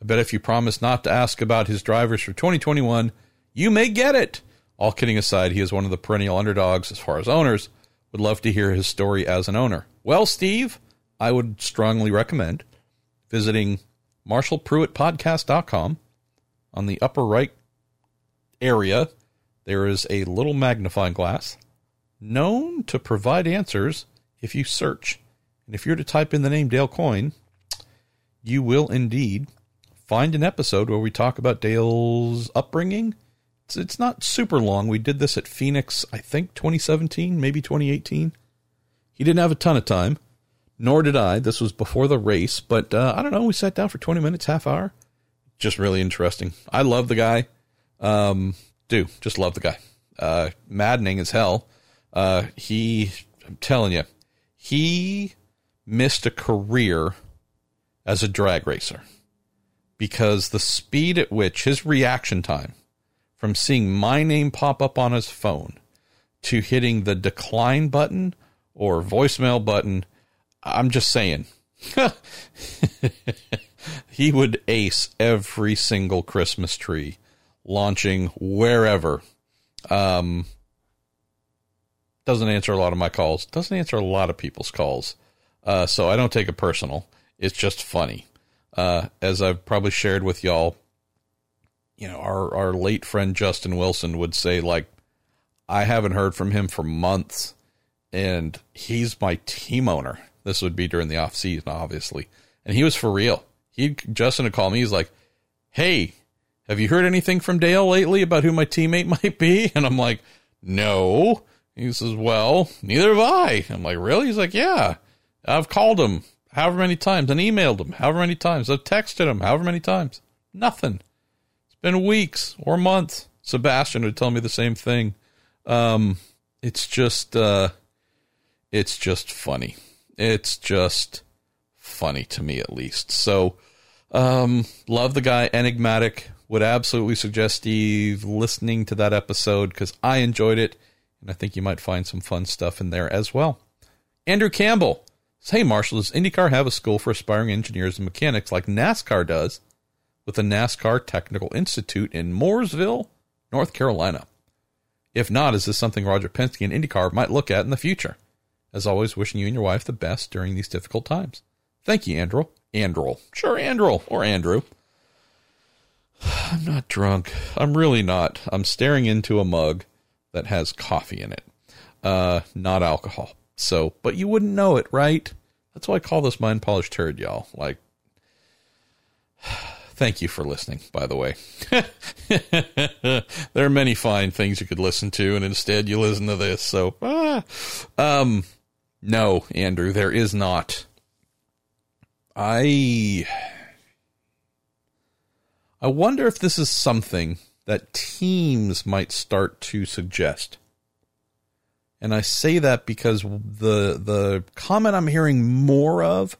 S1: I bet if you promise not to ask about his drivers for 2021, you may get it. All kidding aside, he is one of the perennial underdogs as far as owners. Would love to hear his story as an owner. Well, Steve, I would strongly recommend visiting marshallpruettpodcast.com. On the upper right area, there is a little magnifying glass known to provide answers if you search. And if you're to type in the name Dale Coyne, you will indeed find an episode where we talk about Dale's upbringing. It's, it's not super long. We did this at Phoenix, I think 2017, maybe 2018. He didn't have a ton of time, nor did I. This was before the race, but uh, I don't know. We sat down for 20 minutes, half hour. Just really interesting. I love the guy. Um, do just love the guy. Uh, maddening as hell. Uh, he, I'm telling you, he missed a career as a drag racer because the speed at which his reaction time from seeing my name pop up on his phone to hitting the decline button or voicemail button, I'm just saying. he would ace every single Christmas tree launching wherever. Um, doesn't answer a lot of my calls. Doesn't answer a lot of people's calls. Uh, so I don't take it personal. It's just funny. Uh, as I've probably shared with y'all, you know, our, our late friend Justin Wilson would say, like, I haven't heard from him for months, and he's my team owner. This would be during the off season, obviously. And he was for real. He Justin would call me. He's like, "Hey, have you heard anything from Dale lately about who my teammate might be? And I'm like, no. He says, well, neither have I. I'm like, really? He's like, yeah. I've called him however many times and emailed him however many times. I've texted him however many times. Nothing. It's been weeks or months. Sebastian would tell me the same thing. Um, it's just, uh, it's just funny. It's just funny to me, at least. So, Um, love the guy, enigmatic. Would absolutely suggest Steve listening to that episode because I enjoyed it, and I think you might find some fun stuff in there as well. Andrew Campbell "Hey Marshall, does IndyCar have a school for aspiring engineers and mechanics like NASCAR does, with the NASCAR Technical Institute in Mooresville, North Carolina? If not, is this something Roger Penske and IndyCar might look at in the future?" As always, wishing you and your wife the best during these difficult times. Thank you, Andrew. Andrew. Sure, Andrew. Or Andrew. I'm not drunk. I'm really not. I'm staring into a mug that has coffee in it, uh, not alcohol. So, but you wouldn't know it, right? That's why I call this mind polished turd, y'all. Like, thank you for listening, by the way. there are many fine things you could listen to, and instead you listen to this. So, ah, um, no, Andrew, there is not. I I wonder if this is something that teams might start to suggest. And I say that because the the comment I'm hearing more of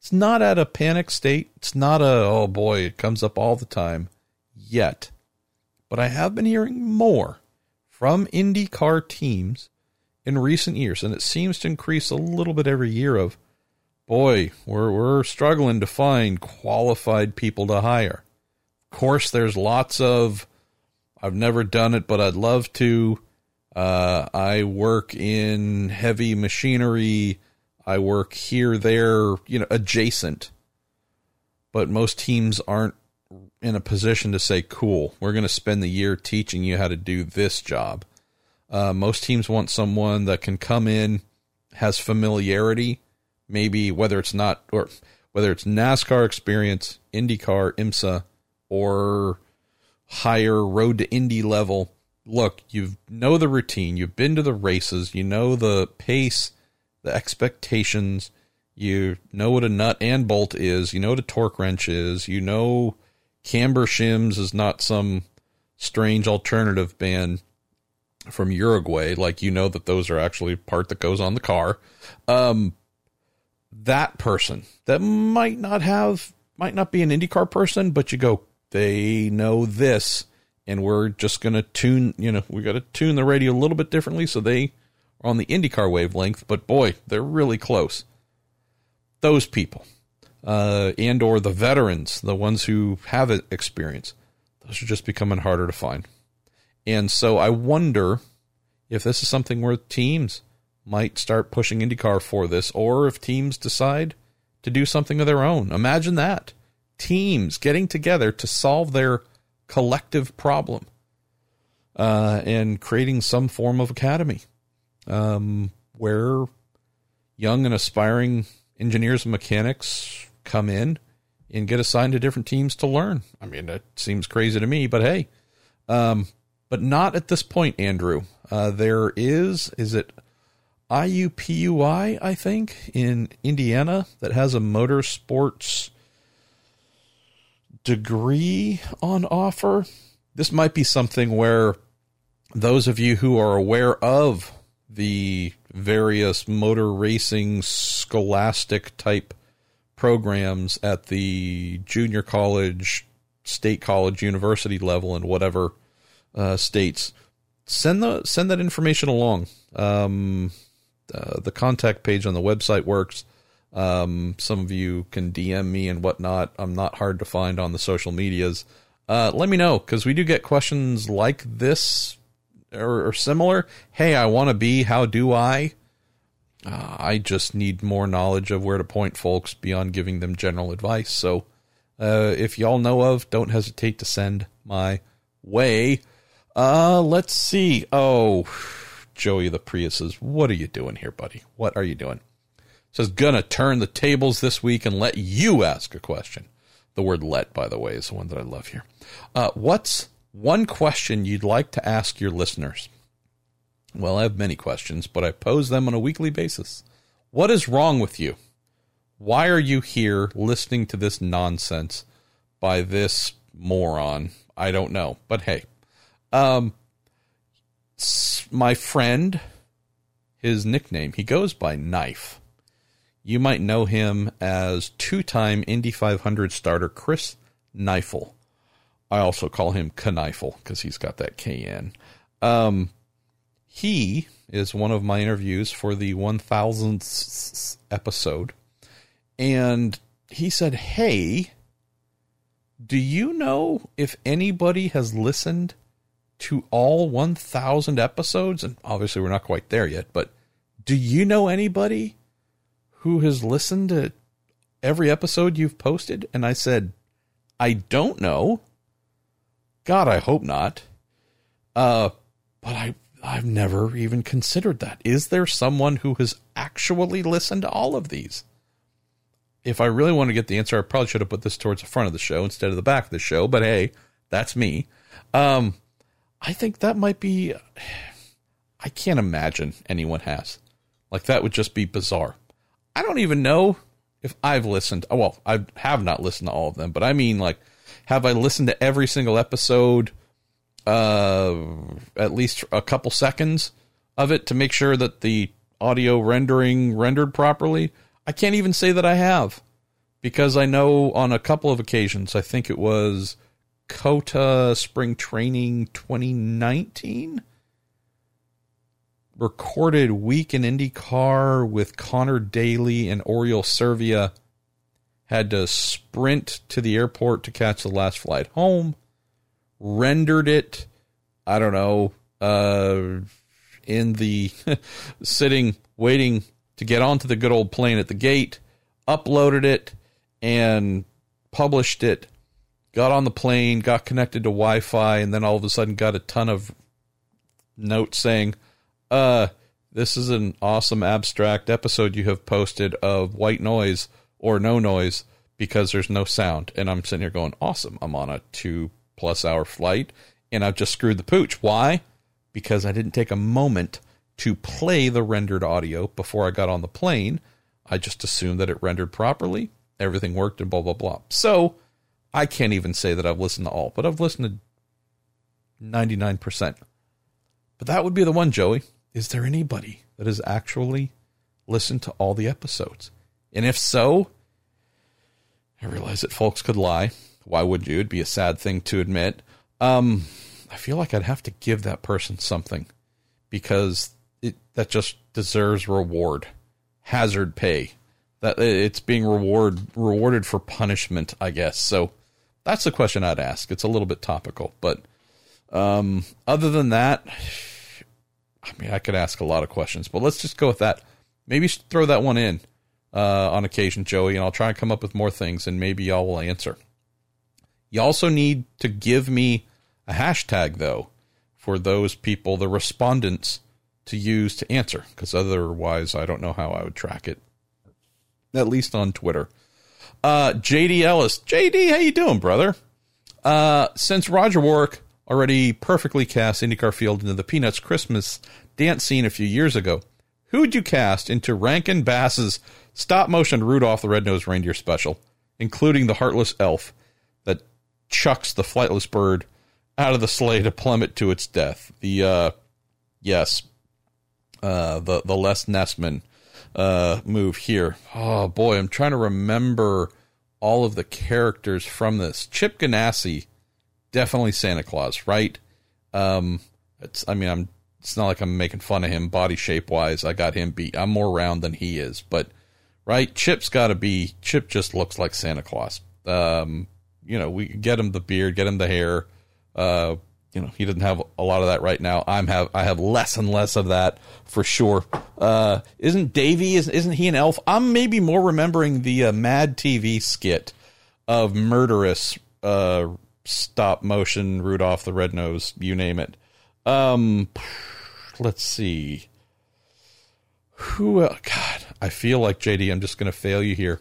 S1: it's not at a panic state. It's not a oh boy, it comes up all the time yet. But I have been hearing more from IndyCar teams in recent years, and it seems to increase a little bit every year. Of boy, we're we're struggling to find qualified people to hire. Of course, there's lots of I've never done it, but I'd love to. Uh, I work in heavy machinery. I work here, there, you know, adjacent. But most teams aren't in a position to say, cool, we're going to spend the year teaching you how to do this job. Uh, most teams want someone that can come in, has familiarity, maybe whether it's not or whether it's NASCAR experience, IndyCar, IMSA, or higher road to Indy level. Look, you know the routine. You've been to the races. You know the pace, the expectations. You know what a nut and bolt is. You know what a torque wrench is. You know camber shims is not some strange alternative band from Uruguay, like you know that those are actually part that goes on the car. Um, that person that might not have, might not be an IndyCar person, but you go, they know this, and we're just gonna tune, you know, we got to tune the radio a little bit differently so they are on the IndyCar wavelength. But boy, they're really close. Those people, uh, and or the veterans, the ones who have experience, those are just becoming harder to find. And so I wonder if this is something where teams might start pushing IndyCar for this, or if teams decide to do something of their own. Imagine that. Teams getting together to solve their collective problem uh, and creating some form of academy um, where young and aspiring engineers and mechanics come in and get assigned to different teams to learn. I mean, that seems crazy to me, but hey, um, but not at this point, Andrew. Uh, there is, is it IUPUI, I think, in Indiana that has a motorsports degree on offer. This might be something where those of you who are aware of the various motor racing scholastic type programs at the junior college, state college, university level, and whatever uh, states, send the send that information along. Um, uh, the contact page on the website works. Um, some of you can DM me and whatnot. I'm not hard to find on the social medias. Uh, let me know because we do get questions like this or, or similar. Hey, I want to be. How do I? Uh, I just need more knowledge of where to point folks beyond giving them general advice. So, uh, if y'all know of, don't hesitate to send my way. Uh, let's see. Oh, Joey the Priuses, what are you doing here, buddy? What are you doing? Says gonna turn the tables this week and let you ask a question. The word "let," by the way, is the one that I love here. Uh, what's one question you'd like to ask your listeners? Well, I have many questions, but I pose them on a weekly basis. What is wrong with you? Why are you here listening to this nonsense by this moron? I don't know, but hey, um, my friend, his nickname, he goes by Knife. You might know him as two time Indy 500 starter Chris Kneifel. I also call him Kneifel because he's got that KN. Um, he is one of my interviews for the 1000th episode. And he said, Hey, do you know if anybody has listened to all 1000 episodes? And obviously, we're not quite there yet, but do you know anybody who has listened to every episode you've posted? And I said, I don't know. God, I hope not. Uh, but I I've never even considered that. Is there someone who has actually listened to all of these? If I really want to get the answer, I probably should have put this towards the front of the show instead of the back of the show. But hey, that's me. Um, I think that might be. I can't imagine anyone has. Like that would just be bizarre. I don't even know if I've listened. Well, I have not listened to all of them, but I mean, like, have I listened to every single episode? Uh, at least a couple seconds of it to make sure that the audio rendering rendered properly. I can't even say that I have because I know on a couple of occasions, I think it was COTA Spring Training 2019 recorded week in IndyCar with Connor Daly and Oriol Servia. Had to sprint to the airport to catch the last flight home, rendered it, I don't know, uh, in the sitting waiting to get onto the good old plane at the gate, uploaded it and published it, got on the plane, got connected to Wi Fi, and then all of a sudden got a ton of notes saying, uh, this is an awesome abstract episode you have posted of white noise or no noise because there's no sound. And I'm sitting here going, awesome. I'm on a two plus hour flight and I've just screwed the pooch. Why? Because I didn't take a moment to play the rendered audio before I got on the plane. I just assumed that it rendered properly, everything worked, and blah, blah, blah. So I can't even say that I've listened to all, but I've listened to 99%. But that would be the one, Joey. Is there anybody that has actually listened to all the episodes? And if so, I realize that folks could lie. Why would you? It'd be a sad thing to admit. Um, I feel like I'd have to give that person something because it, that just deserves reward, hazard pay. That it's being reward rewarded for punishment, I guess. So that's the question I'd ask. It's a little bit topical, but um, other than that, I mean, I could ask a lot of questions, but let's just go with that. Maybe throw that one in uh, on occasion, Joey, and I'll try and come up with more things, and maybe y'all will answer. You also need to give me a hashtag, though, for those people, the respondents, to use to answer, because otherwise I don't know how I would track it. At least on Twitter. Uh, JD Ellis. JD, how you doing, brother? Uh, since Roger Warwick already perfectly cast IndyCar Field into the Peanuts Christmas dance scene a few years ago, who would you cast into Rankin Bass's stop motion Rudolph the Red-Nosed Reindeer special, including the heartless elf that chucks the flightless bird out of the sleigh to plummet to its death? The uh, yes, uh, the the Les Nessman uh, move here. Oh boy, I'm trying to remember all of the characters from this. Chip Ganassi, definitely Santa Claus, right? Um, it's I mean I'm it's not like I'm making fun of him body shape wise. I got him beat. I'm more round than he is, but right, Chip's got to be. Chip just looks like Santa Claus. Um, you know, we get him the beard, get him the hair. Uh, you know he doesn't have a lot of that right now. I'm have I have less and less of that for sure. Uh, isn't Davy? Isn't, isn't he an elf? I'm maybe more remembering the uh, Mad TV skit of murderous uh, stop motion Rudolph the Red Nose, you name it. Um, let's see. Who? God, I feel like JD. I'm just going to fail you here,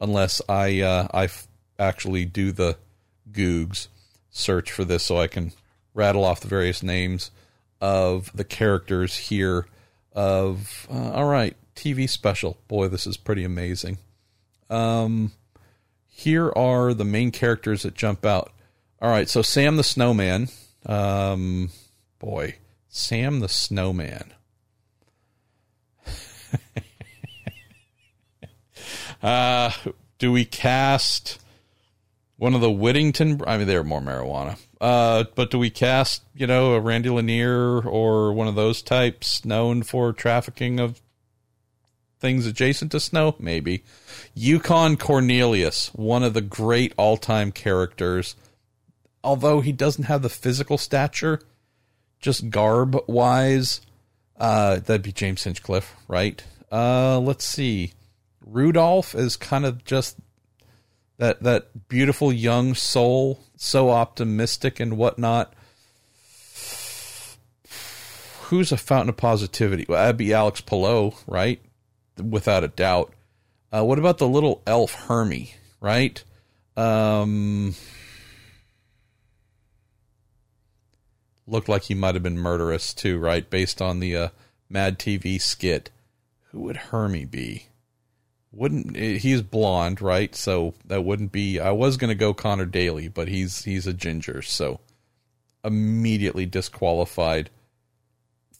S1: unless I uh, I f- actually do the Googs search for this so I can rattle off the various names of the characters here of uh, all right TV special. Boy, this is pretty amazing. Um, here are the main characters that jump out. All right, so Sam the Snowman. Um, boy, Sam the Snowman. Uh, do we cast one of the Whittington? I mean, they're more marijuana. Uh, but do we cast, you know, a Randy Lanier or one of those types known for trafficking of things adjacent to snow? Maybe. Yukon Cornelius, one of the great all time characters. Although he doesn't have the physical stature, just garb wise, uh, that'd be James Hinchcliffe, right? Uh, let's see. Rudolph is kind of just that that beautiful young soul, so optimistic and whatnot. Who's a fountain of positivity? Well, that'd be Alex Palou, right? Without a doubt. Uh, what about the little elf Hermie, right? Um, looked like he might have been murderous too, right? Based on the uh, Mad TV skit. Who would Hermie be? Wouldn't he's blonde, right? So that wouldn't be. I was gonna go Connor Daly, but he's he's a ginger, so immediately disqualified.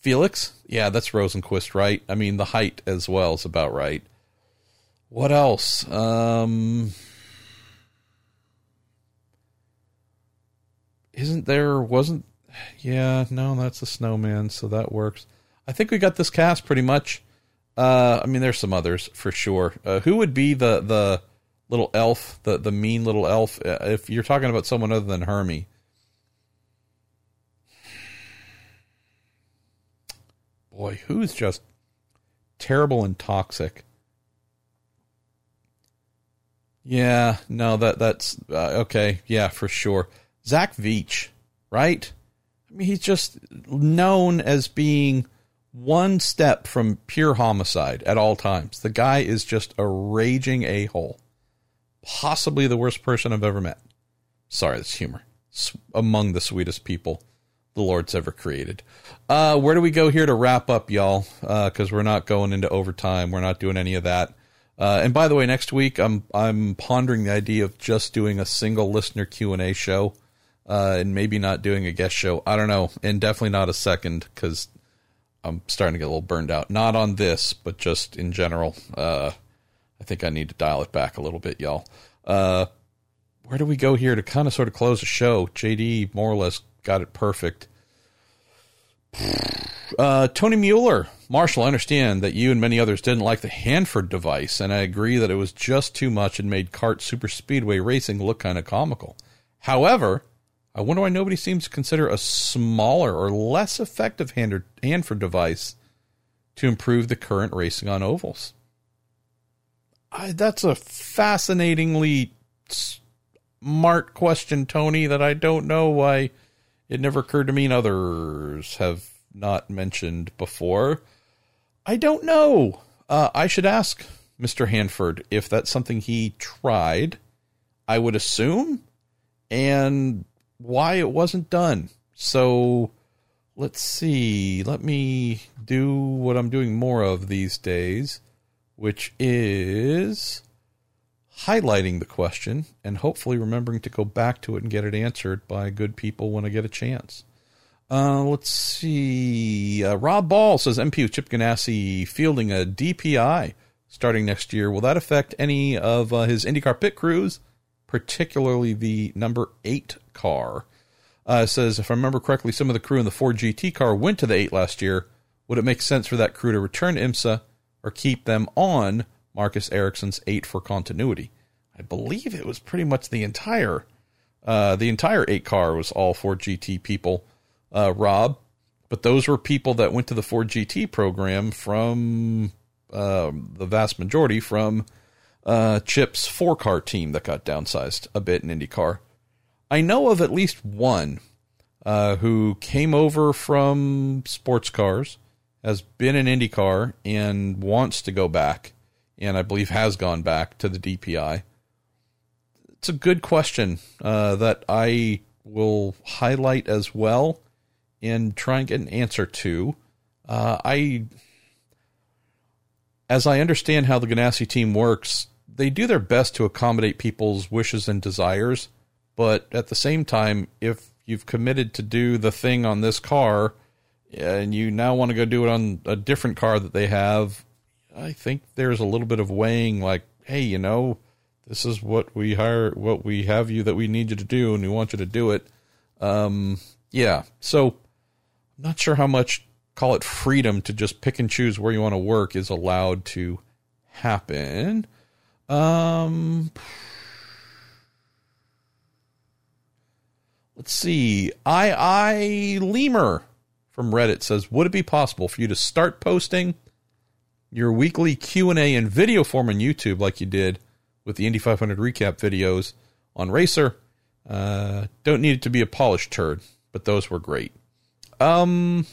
S1: Felix, yeah, that's Rosenqvist, right? I mean, the height as well is about right. What else? Um, isn't there? Wasn't? Yeah, no, that's a snowman, so that works. I think we got this cast pretty much. Uh, I mean, there's some others for sure. Uh, who would be the the little elf, the the mean little elf? Uh, if you're talking about someone other than Hermie. Boy, who's just terrible and toxic? Yeah, no, that that's uh, okay. Yeah, for sure. Zach Veach, right? He's just known as being one step from pure homicide at all times. The guy is just a raging a hole. Possibly the worst person I've ever met. Sorry, that's humor. Among the sweetest people the Lord's ever created. Uh, where do we go here to wrap up, y'all? Because uh, we're not going into overtime. We're not doing any of that. Uh, and by the way, next week I'm I'm pondering the idea of just doing a single listener Q and A show, uh, and maybe not doing a guest show. I don't know, and definitely not a second because I'm starting to get a little burned out. Not on this, but just in general. Uh, I think I need to dial it back a little bit, y'all. Uh, where do we go here to kind of sort of close the show? JD more or less got it perfect. Uh, Tony Mueller, Marshall, I understand that you and many others didn't like the Hanford device, and I agree that it was just too much and made CART super speedway racing look kind of comical. However, I wonder why nobody seems to consider a smaller or less effective Hander, Hanford device to improve the current racing on ovals. I, that's a fascinatingly smart question, Tony, that I don't know why it never occurred to me and others have not mentioned before. I don't know. Uh, I should ask Mr. Hanford if that's something he tried. I would assume. And why it wasn't done. So let's see. Let me do what I'm doing more of these days, which is highlighting the question and hopefully remembering to go back to it and get it answered by good people when I get a chance. Uh, let's see. Uh, Rob Ball says MPU Chip Ganassi fielding a DPI starting next year. Will that affect any of uh, his IndyCar pit crews? Particularly the number eight car. Uh, says, if I remember correctly, some of the crew in the Ford GT car went to the eight last year. Would it make sense for that crew to return to IMSA or keep them on Marcus Ericsson's eight for continuity? I believe it was pretty much the entire, uh, the entire eight car was all Ford GT people. Uh, Rob, but those were people that went to the Ford GT program from um, the vast majority from uh, Chip's four car team that got downsized a bit in IndyCar. I know of at least one uh, who came over from sports cars, has been in IndyCar, and wants to go back, and I believe has gone back to the DPI. It's a good question uh, that I will highlight as well and try and get an answer to. Uh, I, as I understand how the Ganassi team works, they do their best to accommodate people's wishes and desires, but at the same time, if you've committed to do the thing on this car and you now want to go do it on a different car that they have, I think there's a little bit of weighing like hey, you know, this is what we hire, what we have you that we need you to do, and we want you to do it. Um, yeah. So I'm not sure how much call it freedom to just pick and choose where you want to work is allowed to happen. Um, let's see. I I Lemur from Reddit says, "Would it be possible for you to start posting your weekly Q and A in video form on YouTube like you did with the Indy 500 recap videos on Racer? Uh, don't need it to be a polished turd, but those were great. Um,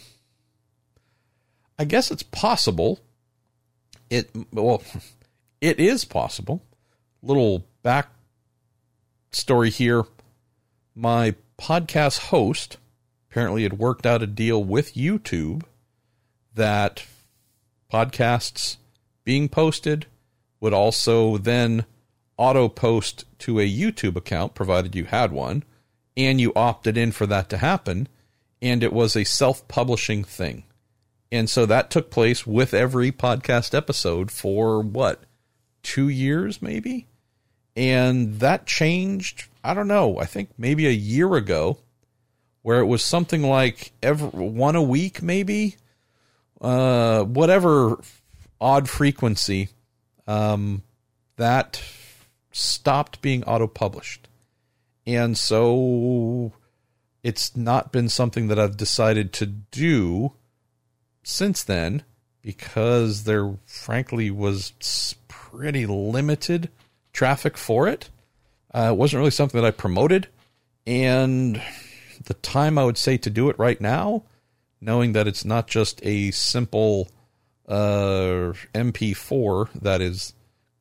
S1: I guess it's possible. It well, it is possible. Little back story here. My podcast host apparently had worked out a deal with YouTube that podcasts being posted would also then auto post to a YouTube account, provided you had one, and you opted in for that to happen. And it was a self publishing thing. And so that took place with every podcast episode for what, two years maybe? And that changed, I don't know, I think maybe a year ago, where it was something like every one a week, maybe, uh, whatever odd frequency. Um, that stopped being auto published. And so it's not been something that I've decided to do since then because there frankly was pretty limited traffic for it. Uh, it wasn't really something that I promoted. And the time I would say to do it right now, knowing that it's not just a simple uh, MP4 that is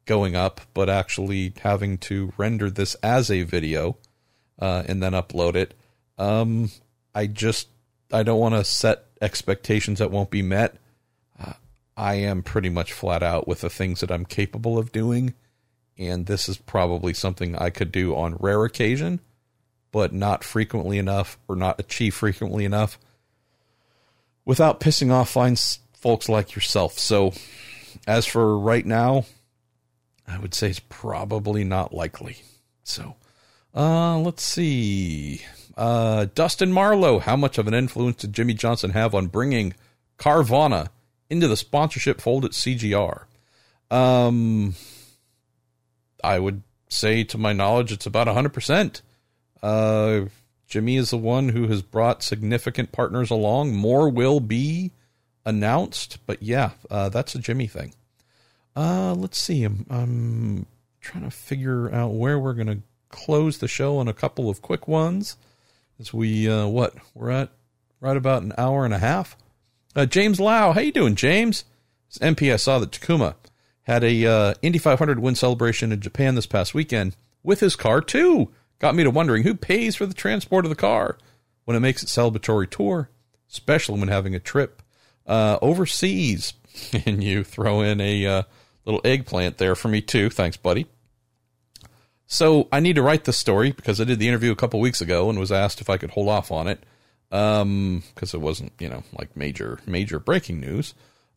S1: going up, but actually having to render this as a video uh, and then upload it. Um, I just I don't want to set expectations that won't be met. I am pretty much flat out with the things that I'm capable of doing, and this is probably something I could do on rare occasion, but not frequently enough or not achieve frequently enough without pissing off fine folks like yourself. So, as for right now, I would say it's probably not likely. So, uh, let's see. Uh, Dustin Marlowe, how much of an influence did Jimmie Johnson have on bringing Carvana into the sponsorship fold at CGR? Um, I would say, to my knowledge, it's about 100%. Uh, Jimmie is the one who has brought significant partners along. More will be announced, but yeah, uh, that's a Jimmie thing. Uh, let's see. I'm, I'm trying to figure out where we're going to close the show on a couple of quick ones. As we, uh, what, we're at right about an hour and a half. Uh, James Lau, how you doing, James? It's MP, I saw that Takuma had a uh, Indy 500 win celebration in Japan this past weekend with his car too. Got me to wondering who pays for the transport of the car when it makes its celebratory tour, especially when having a trip uh, overseas. and you throw in a uh, little eggplant there for me too. Thanks, buddy. So I need to write this story because I did the interview a couple weeks ago and was asked if I could hold off on it because um, it wasn't, you know, like major major breaking news.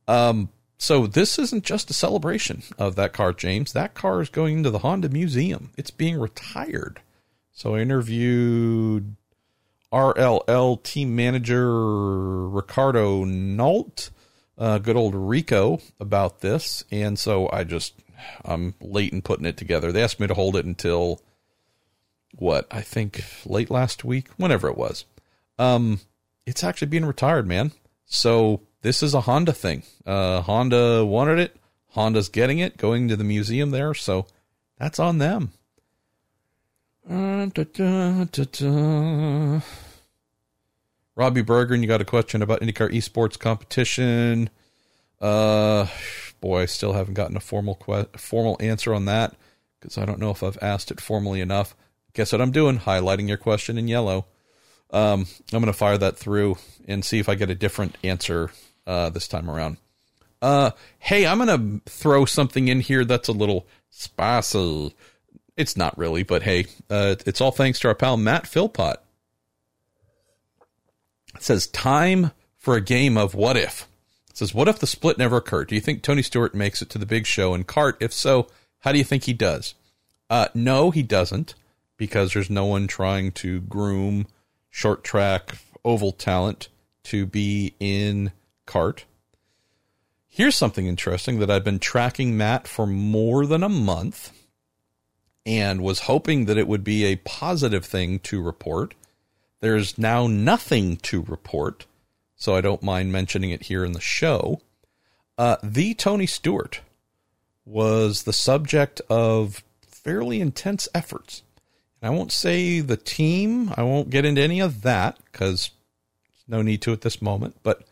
S1: Um, so this isn't just a celebration of that car, James. That car is going into the Honda Museum. It's being retired. So I interviewed RLL team manager Ricardo Nault uh, good old Rico about this, and so I just I'm late in putting it together. They asked me to hold it until what I think late last week, whenever it was. Um, it's actually being retired, man. So this is a Honda thing. Uh, Honda wanted it. Honda's getting it, going to the museum there. So that's on them. Uh, da, da, da, Robbie you got a question about IndyCar esports competition. Uh, boy, I still haven't gotten a formal que- formal answer on that because I don't know if I've asked it formally enough. Guess what I'm doing? Highlighting your question in yellow. Um, I'm going to fire that through and see if I get a different answer uh, this time around. Uh, hey, I'm going to throw something in here that's a little spicy. It's not really, but hey, uh, it's all thanks to our pal Matt Philpott. It says time for a game of what if. It says what if the split never occurred? Do you think Tony Stewart makes it to the big show? And Cart, if so, How do you think he does? Uh, no, he doesn't, because there's no one trying to groom short track oval talent to be in CART. Here's something interesting that I've been tracking Matt for more than a month and was hoping that it would be a positive thing to report. There's now nothing to report, so I don't mind mentioning it here in the show. Uh, the Tony Stewart was the subject of fairly intense efforts. I won't say the team, I won't get into any of that because no need to at this moment, but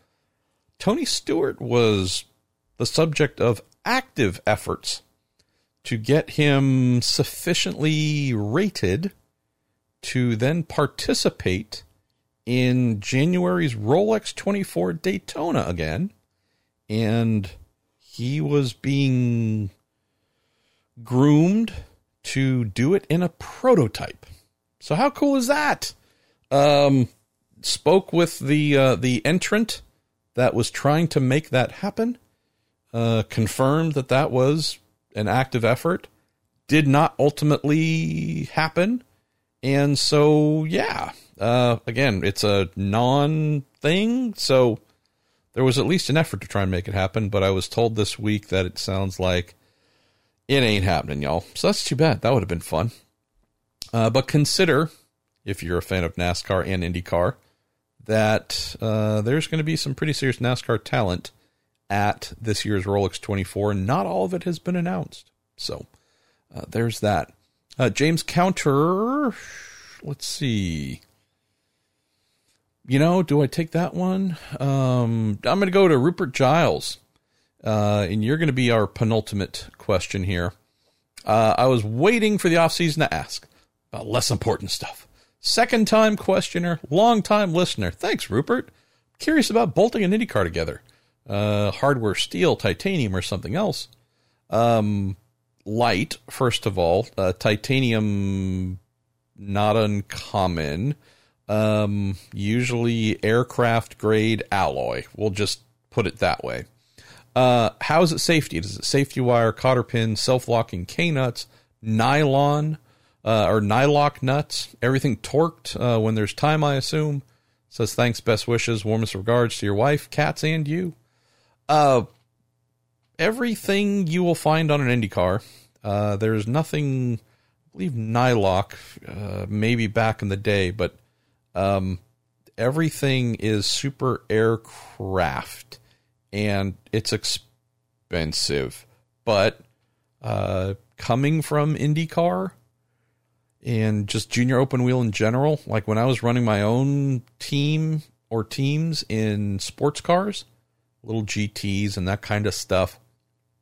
S1: Tony Stewart was the subject of active efforts to get him sufficiently rated to then participate in January's Rolex 24 Daytona again. And he was being groomed to do it in a prototype. So how cool is that? Um, spoke with the uh, the entrant that was trying to make that happen uh, confirmed that that was an active effort, did not ultimately happen. And so, yeah, uh, again, it's a non thing. So there was at least an effort to try and make it happen. But I was told this week that it sounds like it ain't happening, y'all. So that's too bad. That would have been fun. Uh, but consider, if you're a fan of NASCAR and IndyCar, that uh, there's going to be some pretty serious NASCAR talent at this year's Rolex 24, and not all of it has been announced. So uh, there's that. Uh, James Counter, let's see. You know, do I take that one? Um, I'm going to go to Rupert Giles, uh, and you're going to be our penultimate question here. Uh, I was waiting for the offseason to ask about less important stuff. Second time questioner, long time listener. Thanks, Rupert. Curious about bolting an IndyCar together uh, hardware steel, titanium, or something else. Um, light, first of all, uh, titanium, not uncommon. Um, usually aircraft grade alloy. We'll just put it that way. Uh, how is it safety? Is it safety wire, cotter pin, self locking K nuts, nylon, uh, or nylock nuts? Everything torqued uh, when there's time, I assume. Says thanks, best wishes, warmest regards to your wife, cats, and you. Uh, everything you will find on an Indy car. Uh, there's nothing, I believe, Nylock, uh, maybe back in the day, but um, everything is super aircraft and it's expensive. But uh, coming from IndyCar and just junior open wheel in general, like when I was running my own team or teams in sports cars, little GTs and that kind of stuff.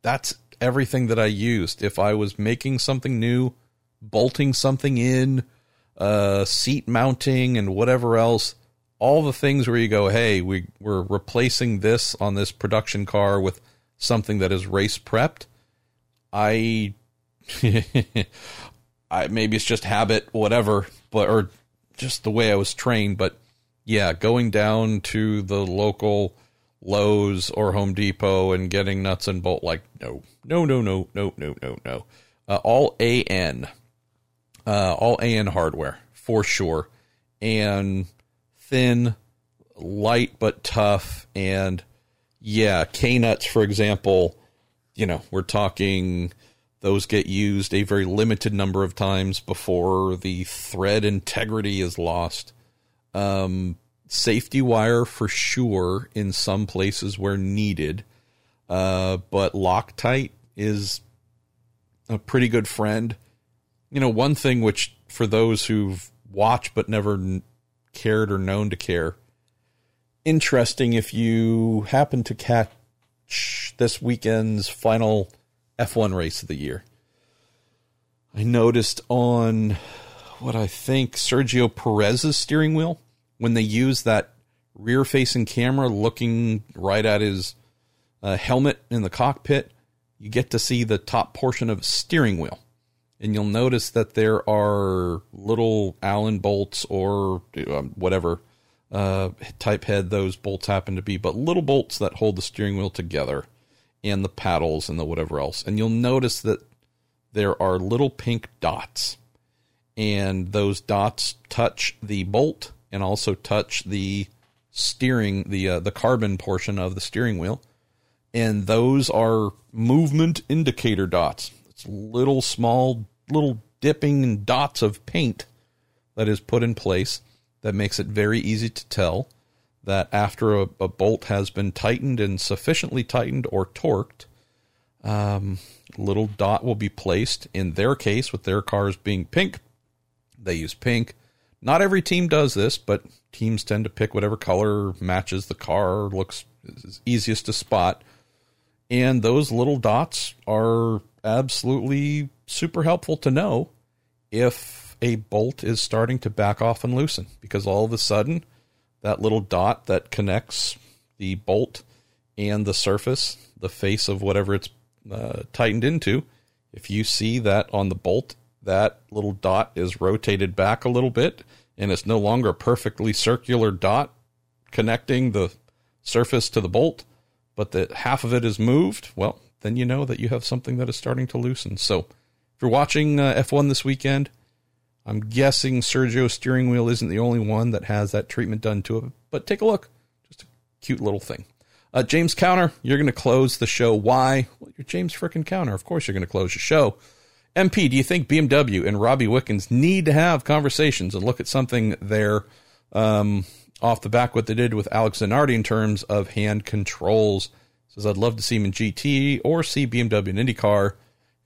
S1: That's everything that I used. If I was making something new, bolting something in, uh, seat mounting, and whatever else, all the things where you go, hey, we, we're replacing this on this production car with something that is race prepped. I, I maybe it's just habit, whatever, but or just the way I was trained. But yeah, going down to the local Lowe's or Home Depot and getting nuts and bolt. Like, no, no, no, no, no, no, no, no. Uh, all AN, uh, all AN hardware for sure, and thin, light but tough, and yeah, K nuts, for example. You know, we're talking those get used a very limited number of times before the thread integrity is lost. Um, safety wire for sure in some places where needed. Uh, but Loctite is a pretty good friend. You know, one thing which for those who've watched but never cared or known to care, interesting if you happen to catch this weekend's final F1 race of the year. I noticed on what I think Sergio Perez's steering wheel when they use that rear facing camera looking right at his uh, helmet in the cockpit, you get to see the top portion of steering wheel. And you'll notice that there are little Allen bolts or um, whatever uh, type head those bolts happen to be, but little bolts that hold the steering wheel together and the paddles and the whatever else. And you'll notice that there are little pink dots. And those dots touch the bolt and also touch the steering, the uh, the carbon portion of the steering wheel. And those are movement indicator dots. It's little small little dipping dots of paint that is put in place that makes it very easy to tell that after a, a bolt has been tightened and sufficiently tightened or torqued, um, little dot will be placed. In their case, with their cars being pink, they use pink. Not every team does this, but teams tend to pick whatever color matches the car, looks easiest to spot. And those little dots are absolutely super helpful to know if a bolt is starting to back off and loosen because all of a sudden that little dot that connects the bolt and the surface, the face of whatever it's uh, tightened into, if you see that on the bolt, that little dot is rotated back a little bit and it's no longer a perfectly circular dot connecting the surface to the bolt, but that half of it is moved, well, then you know that you have something that is starting to loosen. So if you're watching uh, F1 this weekend, I'm guessing Sergio's steering wheel isn't the only one that has that treatment done to it, but take a look. Just a cute little thing. Uh, James Counter, you're going to close the show. Why? Well, you're James frickin' Counter. Of course, you're going to close your show. MP, do you think BMW and Robbie Wickens need to have conversations and look at something there um, off the back what they did with Alex Zanardi in terms of hand controls? Says I'd love to see him in GT or see BMW in IndyCar.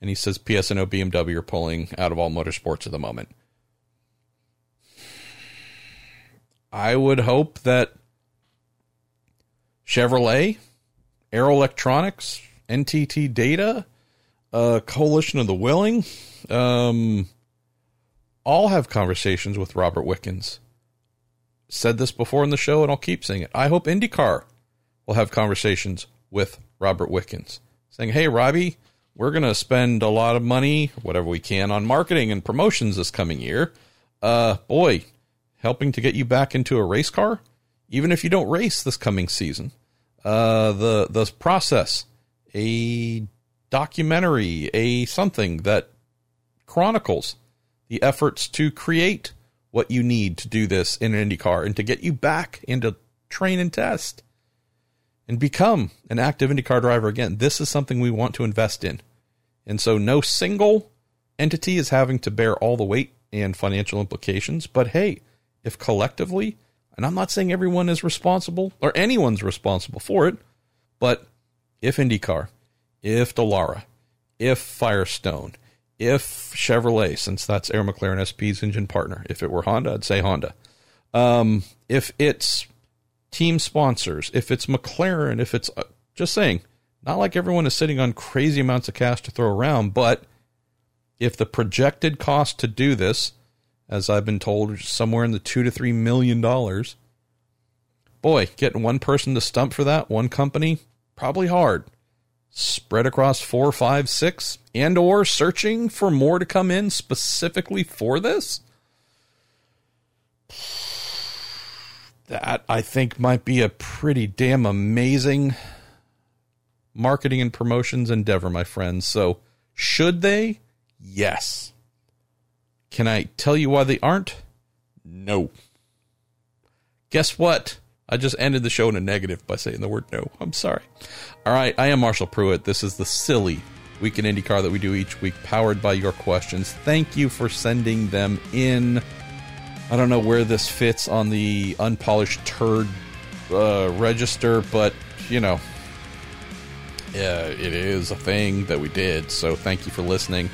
S1: And he says PSNO BMW are pulling out of all motorsports at the moment. I would hope that Chevrolet, Arrow Electronics, NTT Data, uh, Coalition of the Willing, um, all have conversations with Robert Wickens. Said this before in the show, and I'll keep saying it. I hope IndyCar will have conversations with Robert Wickens, saying, "Hey, Robbie, we're going to spend a lot of money, whatever we can, on marketing and promotions this coming year. Uh, boy, helping to get you back into a race car, even if you don't race this coming season. Uh, the the process, a documentary, a something that chronicles the efforts to create what you need to do this in an Indy car and to get you back into train and test and become an active IndyCar driver again. This is something we want to invest in. And so no single entity is having to bear all the weight and financial implications, but hey, if collectively, and I'm not saying everyone is responsible or anyone's responsible for it, but if IndyCar, if Dallara, if Firestone, if Chevrolet, since that's Arrow McLaren SP's engine partner, if it were Honda, I'd say Honda. Um, if it's team sponsors, if it's McLaren, if it's uh, just saying, not like everyone is sitting on crazy amounts of cash to throw around, but if the projected cost to do this as I've been told, somewhere in the two to three million dollars. Boy, getting one person to stump for that, one company, probably hard. Spread across four, five, six, and or searching for more to come in specifically for this. That I think might be a pretty damn amazing marketing and promotions endeavor, my friends. So, should they? Yes. Can I tell you why they aren't? No. Guess what? I just ended the show in a negative by saying the word no. I'm sorry. All right, I am Marshall Pruett. This is the silly Week in IndyCar that we do each week, powered by your questions. Thank you for sending them in. I don't know where this fits on the unpolished turd uh, register, but you know, yeah, it is a thing that we did. So thank you for listening.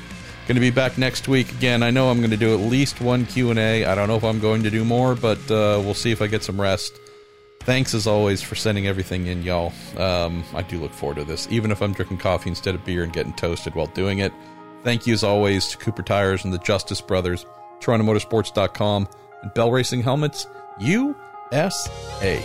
S1: Going to be back next week again. I know I'm going to do at least one Q and A. I don't know if I'm going to do more, but uh, we'll see if I get some rest. Thanks as always for sending everything in, y'all. Um, I do look forward to this, even if I'm drinking coffee instead of beer and getting toasted while doing it. Thank you as always to Cooper Tires and the Justice Brothers, TorontoMotorsports.com, and Bell Racing Helmets USA.